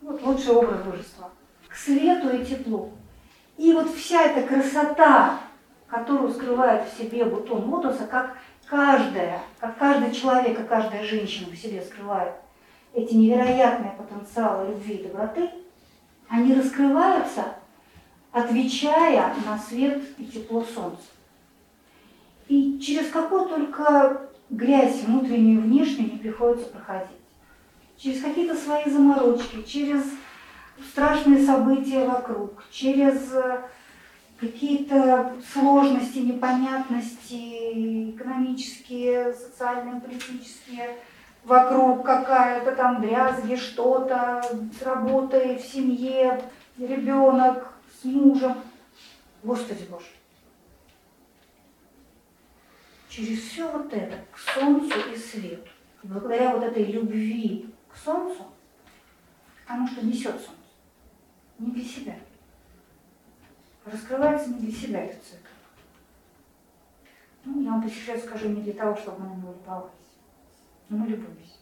Вот лучший образ божества. К свету и теплу. И вот вся эта красота, которую скрывает в себе бутон лотоса, как каждая, как каждый человек, как каждая женщина в себе скрывает эти невероятные потенциалы любви и доброты, они раскрываются, отвечая на свет и тепло солнца. И через какую только грязь внутреннюю и внешнюю не приходится проходить. Через какие-то свои заморочки, через страшные события вокруг, через э, какие-то сложности, непонятности экономические, социальные, политические, вокруг какая-то там дрязги, что-то с работой, в семье, ребенок с мужем. Господи Боже. Через все вот это к солнцу и свету, благодаря вот этой любви к солнцу, потому что несет солнце, не для себя. Раскрывается не для себя этот цветок. Ну, я вам по секрету скажу, не для того, чтобы мы него любовались. Но мы любуемся.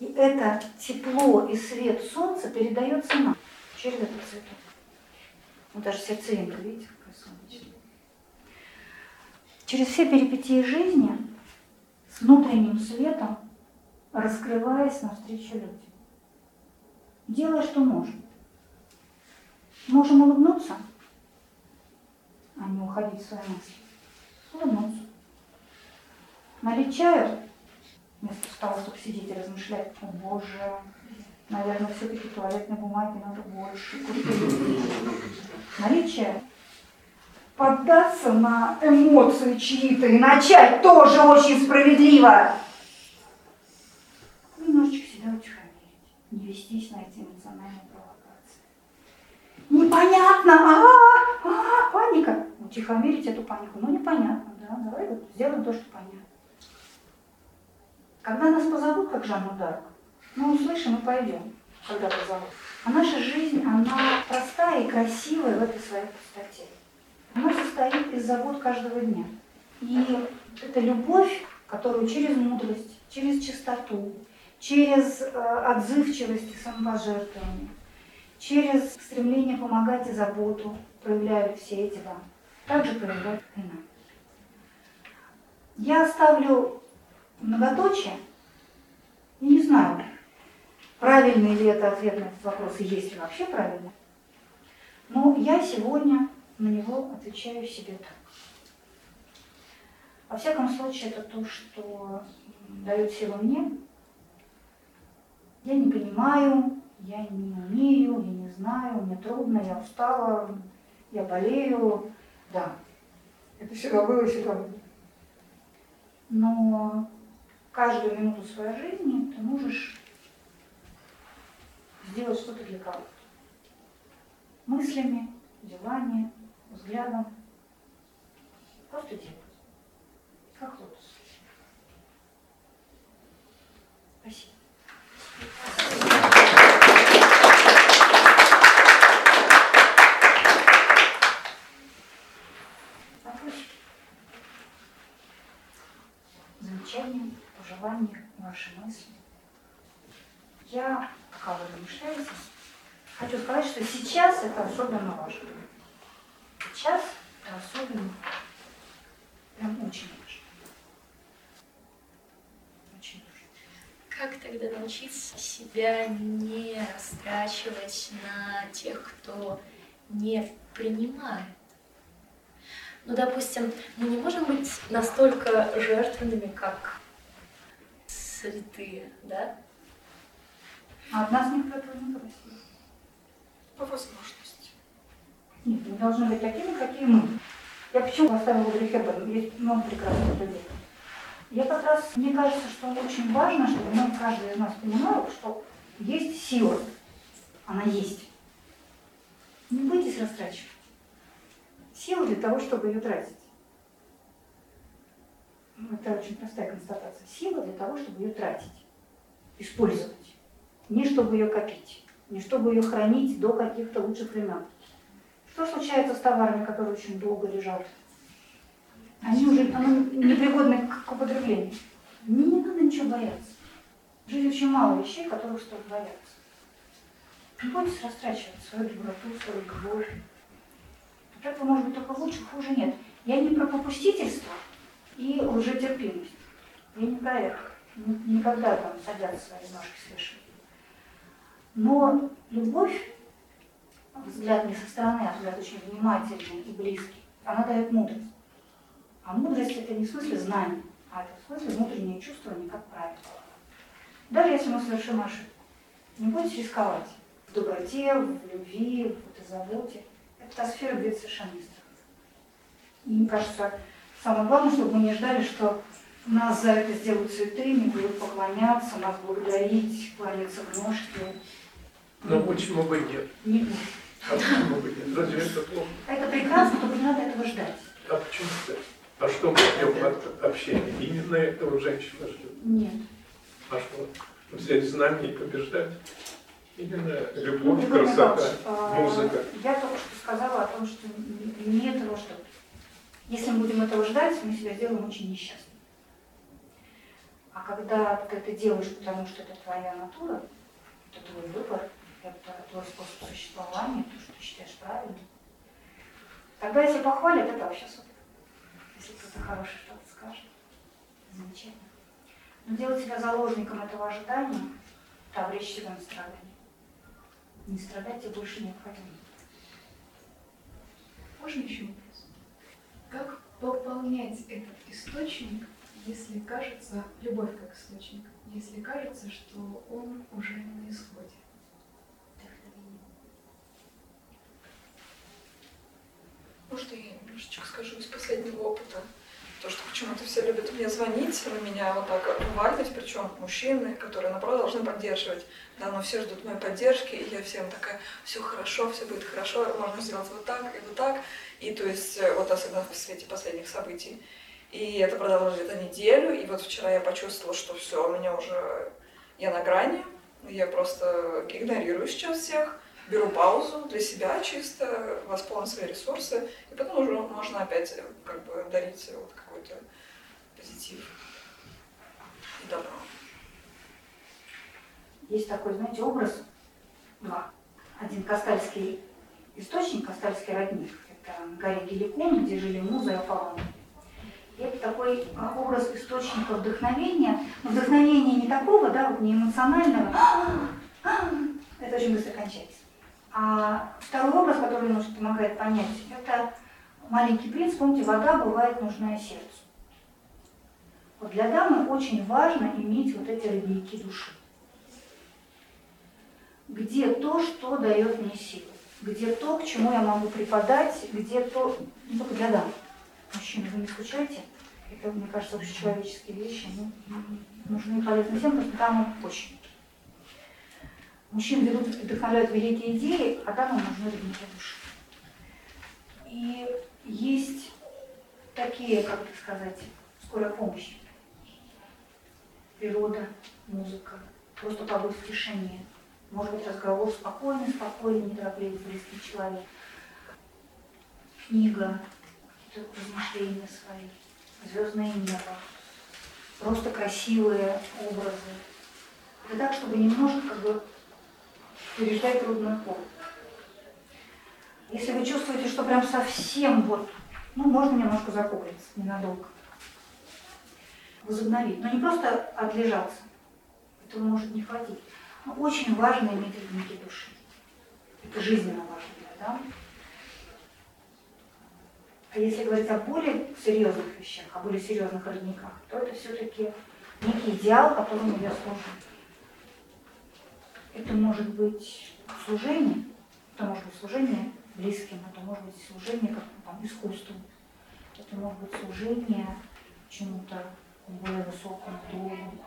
И это тепло и свет солнца передается нам через этот цветок. Вот даже сердцевинка, видите, какая солнечная. Через все перипетии жизни с внутренним светом, раскрываясь навстречу людям. Делай, что можем. Можем улыбнуться, а не уходить в свои мысли. Улыбнуться. Налить чаю, вместо того, чтобы сидеть и размышлять, о боже, наверное, все-таки туалетной бумаги надо больше. Чаю. Поддаться на эмоции чьи-то и начать тоже очень справедливо. Немножечко себя утихомирить, не вестись на эти эмоциональные провокации. Непонятно, а, -а, -а паника. Утихомирить эту панику, ну непонятно, да, давай вот сделаем то, что понятно. Когда нас позовут, как Жанну Дарк, мы услышим и пойдем, когда позовут. А наша жизнь, она простая и красивая в этой своей простоте. Она состоит из забот каждого дня. И это любовь, которую через мудрость, через чистоту, через э, отзывчивость и самопожертвование, через стремление помогать и заботу проявляют все эти вам. Также проявляют и нам. Я оставлю многоточие. Я не знаю, правильный ли это ответ на этот вопрос, и есть ли вообще правильный. Но я сегодня на него отвечаю себе так. Во всяком случае, это то, что дает силу мне. Я не понимаю, я не умею, я не знаю, мне трудно, я устала, я болею. Да, это всегда было и всегда будет. Но каждую минуту своей жизни ты можешь сделать что-то для кого-то. Мыслями, делами, взглядом. Просто делать. Как лотос. Спасибо. Замечания, пожелания, ваши мысли. Я, пока вы размышляете, хочу сказать, что сейчас это особенно важно. Сейчас это особенно. Прям очень важно. Очень важно. Как тогда научиться себя не растрачивать на тех, кто не принимает? Ну, допустим, мы не можем быть настолько жертвенными, как святые, да? А от нас никто этого не просит. По возможности. Нет, мы должны быть такими, какие мы. Я почему оставила Одри Хепберн? Есть много прекрасных людей. Я как раз, мне кажется, что очень важно, чтобы мы, каждый из нас понимал, что есть сила. Она есть. Не бойтесь растрачивать. Сила для того, чтобы ее тратить. Это очень простая констатация. Сила для того, чтобы ее тратить, использовать. Не чтобы ее копить, не чтобы ее хранить до каких-то лучших времен. Что случается с товарами, которые очень долго лежат? Они уже непригодны к, употреблению. Не, надо ничего бояться. В жизни очень мало вещей, которых стоит бояться. Не бойтесь растрачивать свою доброту, свою любовь. Этого может быть только лучше, хуже нет. Я не про попустительство и лжетерпимость. Я не про это. Ни- Никогда там садятся свои ножки свешивать. Но любовь, взгляд не со стороны, а взгляд очень внимательный и близкий, она дает мудрость. А мудрость это не в смысле знания, а это в смысле внутреннее чувствование как правило. Даже если мы совершим ошибку, не бойтесь рисковать. В доброте, в любви, в заботе. Это та сфера, где это совершенно не страшно. И мне кажется, самое главное, чтобы мы не ждали, что нас за это сделают святыми, будут поклоняться, нас благодарить, кланяться в ножки. Но почему бы нет? Не будет. А почему бы нет? Разве это плохо? Это прекрасно, только не надо этого ждать. А почему так? А что мы ждем от общения? Именно этого женщина ждет. Нет. А что? Взять знания и побеждать? Именно любовь, Григорий красота, Михайлович, а, музыка. Я только что сказала о том, что не этого ждут. Если мы будем этого ждать, мы себя сделаем очень несчастными. А когда ты это делаешь, потому что это твоя натура, это твой выбор, твой способ существования, то, что ты считаешь правильным, тогда если похвалят, это вообще супер. Если кто-то хороший что-то скажет, замечательно. Но делать себя заложником этого ожидания, это обречь себя на страдания. Не страдайте больше необходимо. Можно еще вопрос? Как пополнять этот источник, если кажется, любовь как источник, если кажется, что он уже на исходе? Может, я немножечко скажу из последнего опыта. То, что почему-то все любят мне звонить, на меня вот так уваливать, причем мужчины, которые, наоборот, должны поддерживать. Да, но все ждут моей поддержки, и я всем такая, все хорошо, все будет хорошо, можно сделать вот так и вот так. И то есть, э, вот особенно в свете последних событий. И это продолжилось где-то неделю, и вот вчера я почувствовала, что все, у меня уже, я на грани, я просто игнорирую сейчас всех, беру паузу для себя чисто, восполнить свои ресурсы, и потом уже можно опять э, как бы дарить вот какой-то позитив и добро. Есть такой, знаете, образ, два. Один кастальский источник, кастальский родник. Это горе Геликон, где жили Муза и Аполлон. И это такой а, образ источника вдохновения. Но вдохновения не такого, да, вот не эмоционального. Это очень быстро кончается. А второй образ, который немножко помогает понять, это маленький принц. Помните, вода бывает нужна сердцу. Вот для дамы очень важно иметь вот эти родники души где то, что дает мне силу, где то, к чему я могу преподать, где то, не только для дам. Мужчины, вы не скучаете? Это, мне кажется, общечеловеческие вещи, ну, нужны и полезны всем, просто дамам очень. Мужчин ведут, вдохновляют великие идеи, а дамам нужны родники души. И есть такие, как это сказать, скорая помощь. Природа, музыка, просто побыть в тишине, может быть, разговор спокойный, спокойный, неторопливый, близкий человек. Книга, размышления свои, звездное небо, просто красивые образы. Это так, чтобы немножко как бы переждать трудную пору. Если вы чувствуете, что прям совсем вот, ну, можно немножко закупиться ненадолго. Возобновить. Но не просто отлежаться. Этого может не хватить. Но очень важно иметь родники души. Это жизненно важно, да? А если говорить о более серьезных вещах, о более серьезных родниках, то это все-таки некий идеал, которому я служу. Это может быть служение, это может быть служение близким, это может быть служение как там, искусству, это может быть служение чему-то более высокому долгу.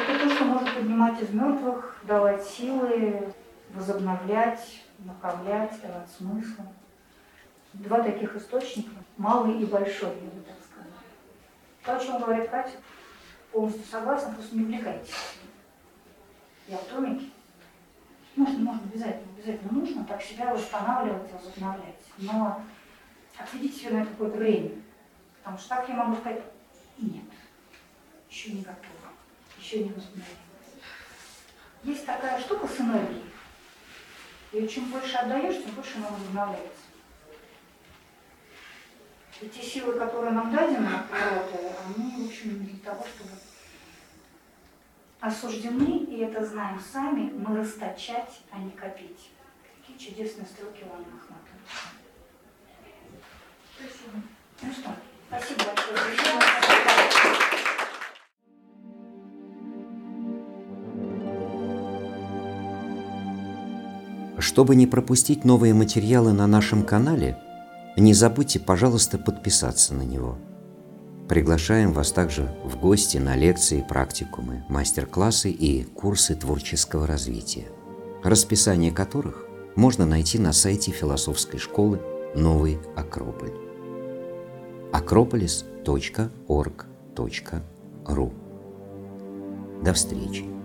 Это то, что может поднимать из мертвых, давать силы, возобновлять, направлять, давать смысл. Два таких источника, малый и большой, я бы так сказала. То, о чем говорит Катя, полностью согласна, просто не увлекайтесь. Я в домике. Можно, можно, обязательно, обязательно нужно так себя восстанавливать, возобновлять. Но отведите себе на какое-то время. Потому что так я могу сказать, нет, еще не готова, еще не возобновилась. Есть такая штука с энергией. И чем больше отдаешь, тем больше она возобновляется. И те силы, которые нам дадены природы, они, в общем, для того, чтобы осуждены, и это знаем сами, мы расточать, а не копить. Какие чудесные строки у Анны Ахматовой. Спасибо. Ну что, спасибо большое. Чтобы не пропустить новые материалы на нашем канале, не забудьте, пожалуйста, подписаться на него. Приглашаем вас также в гости на лекции, практикумы, мастер-классы и курсы творческого развития, расписание которых можно найти на сайте философской школы «Новый Акрополь» акрополис.орг.ру. До встречи!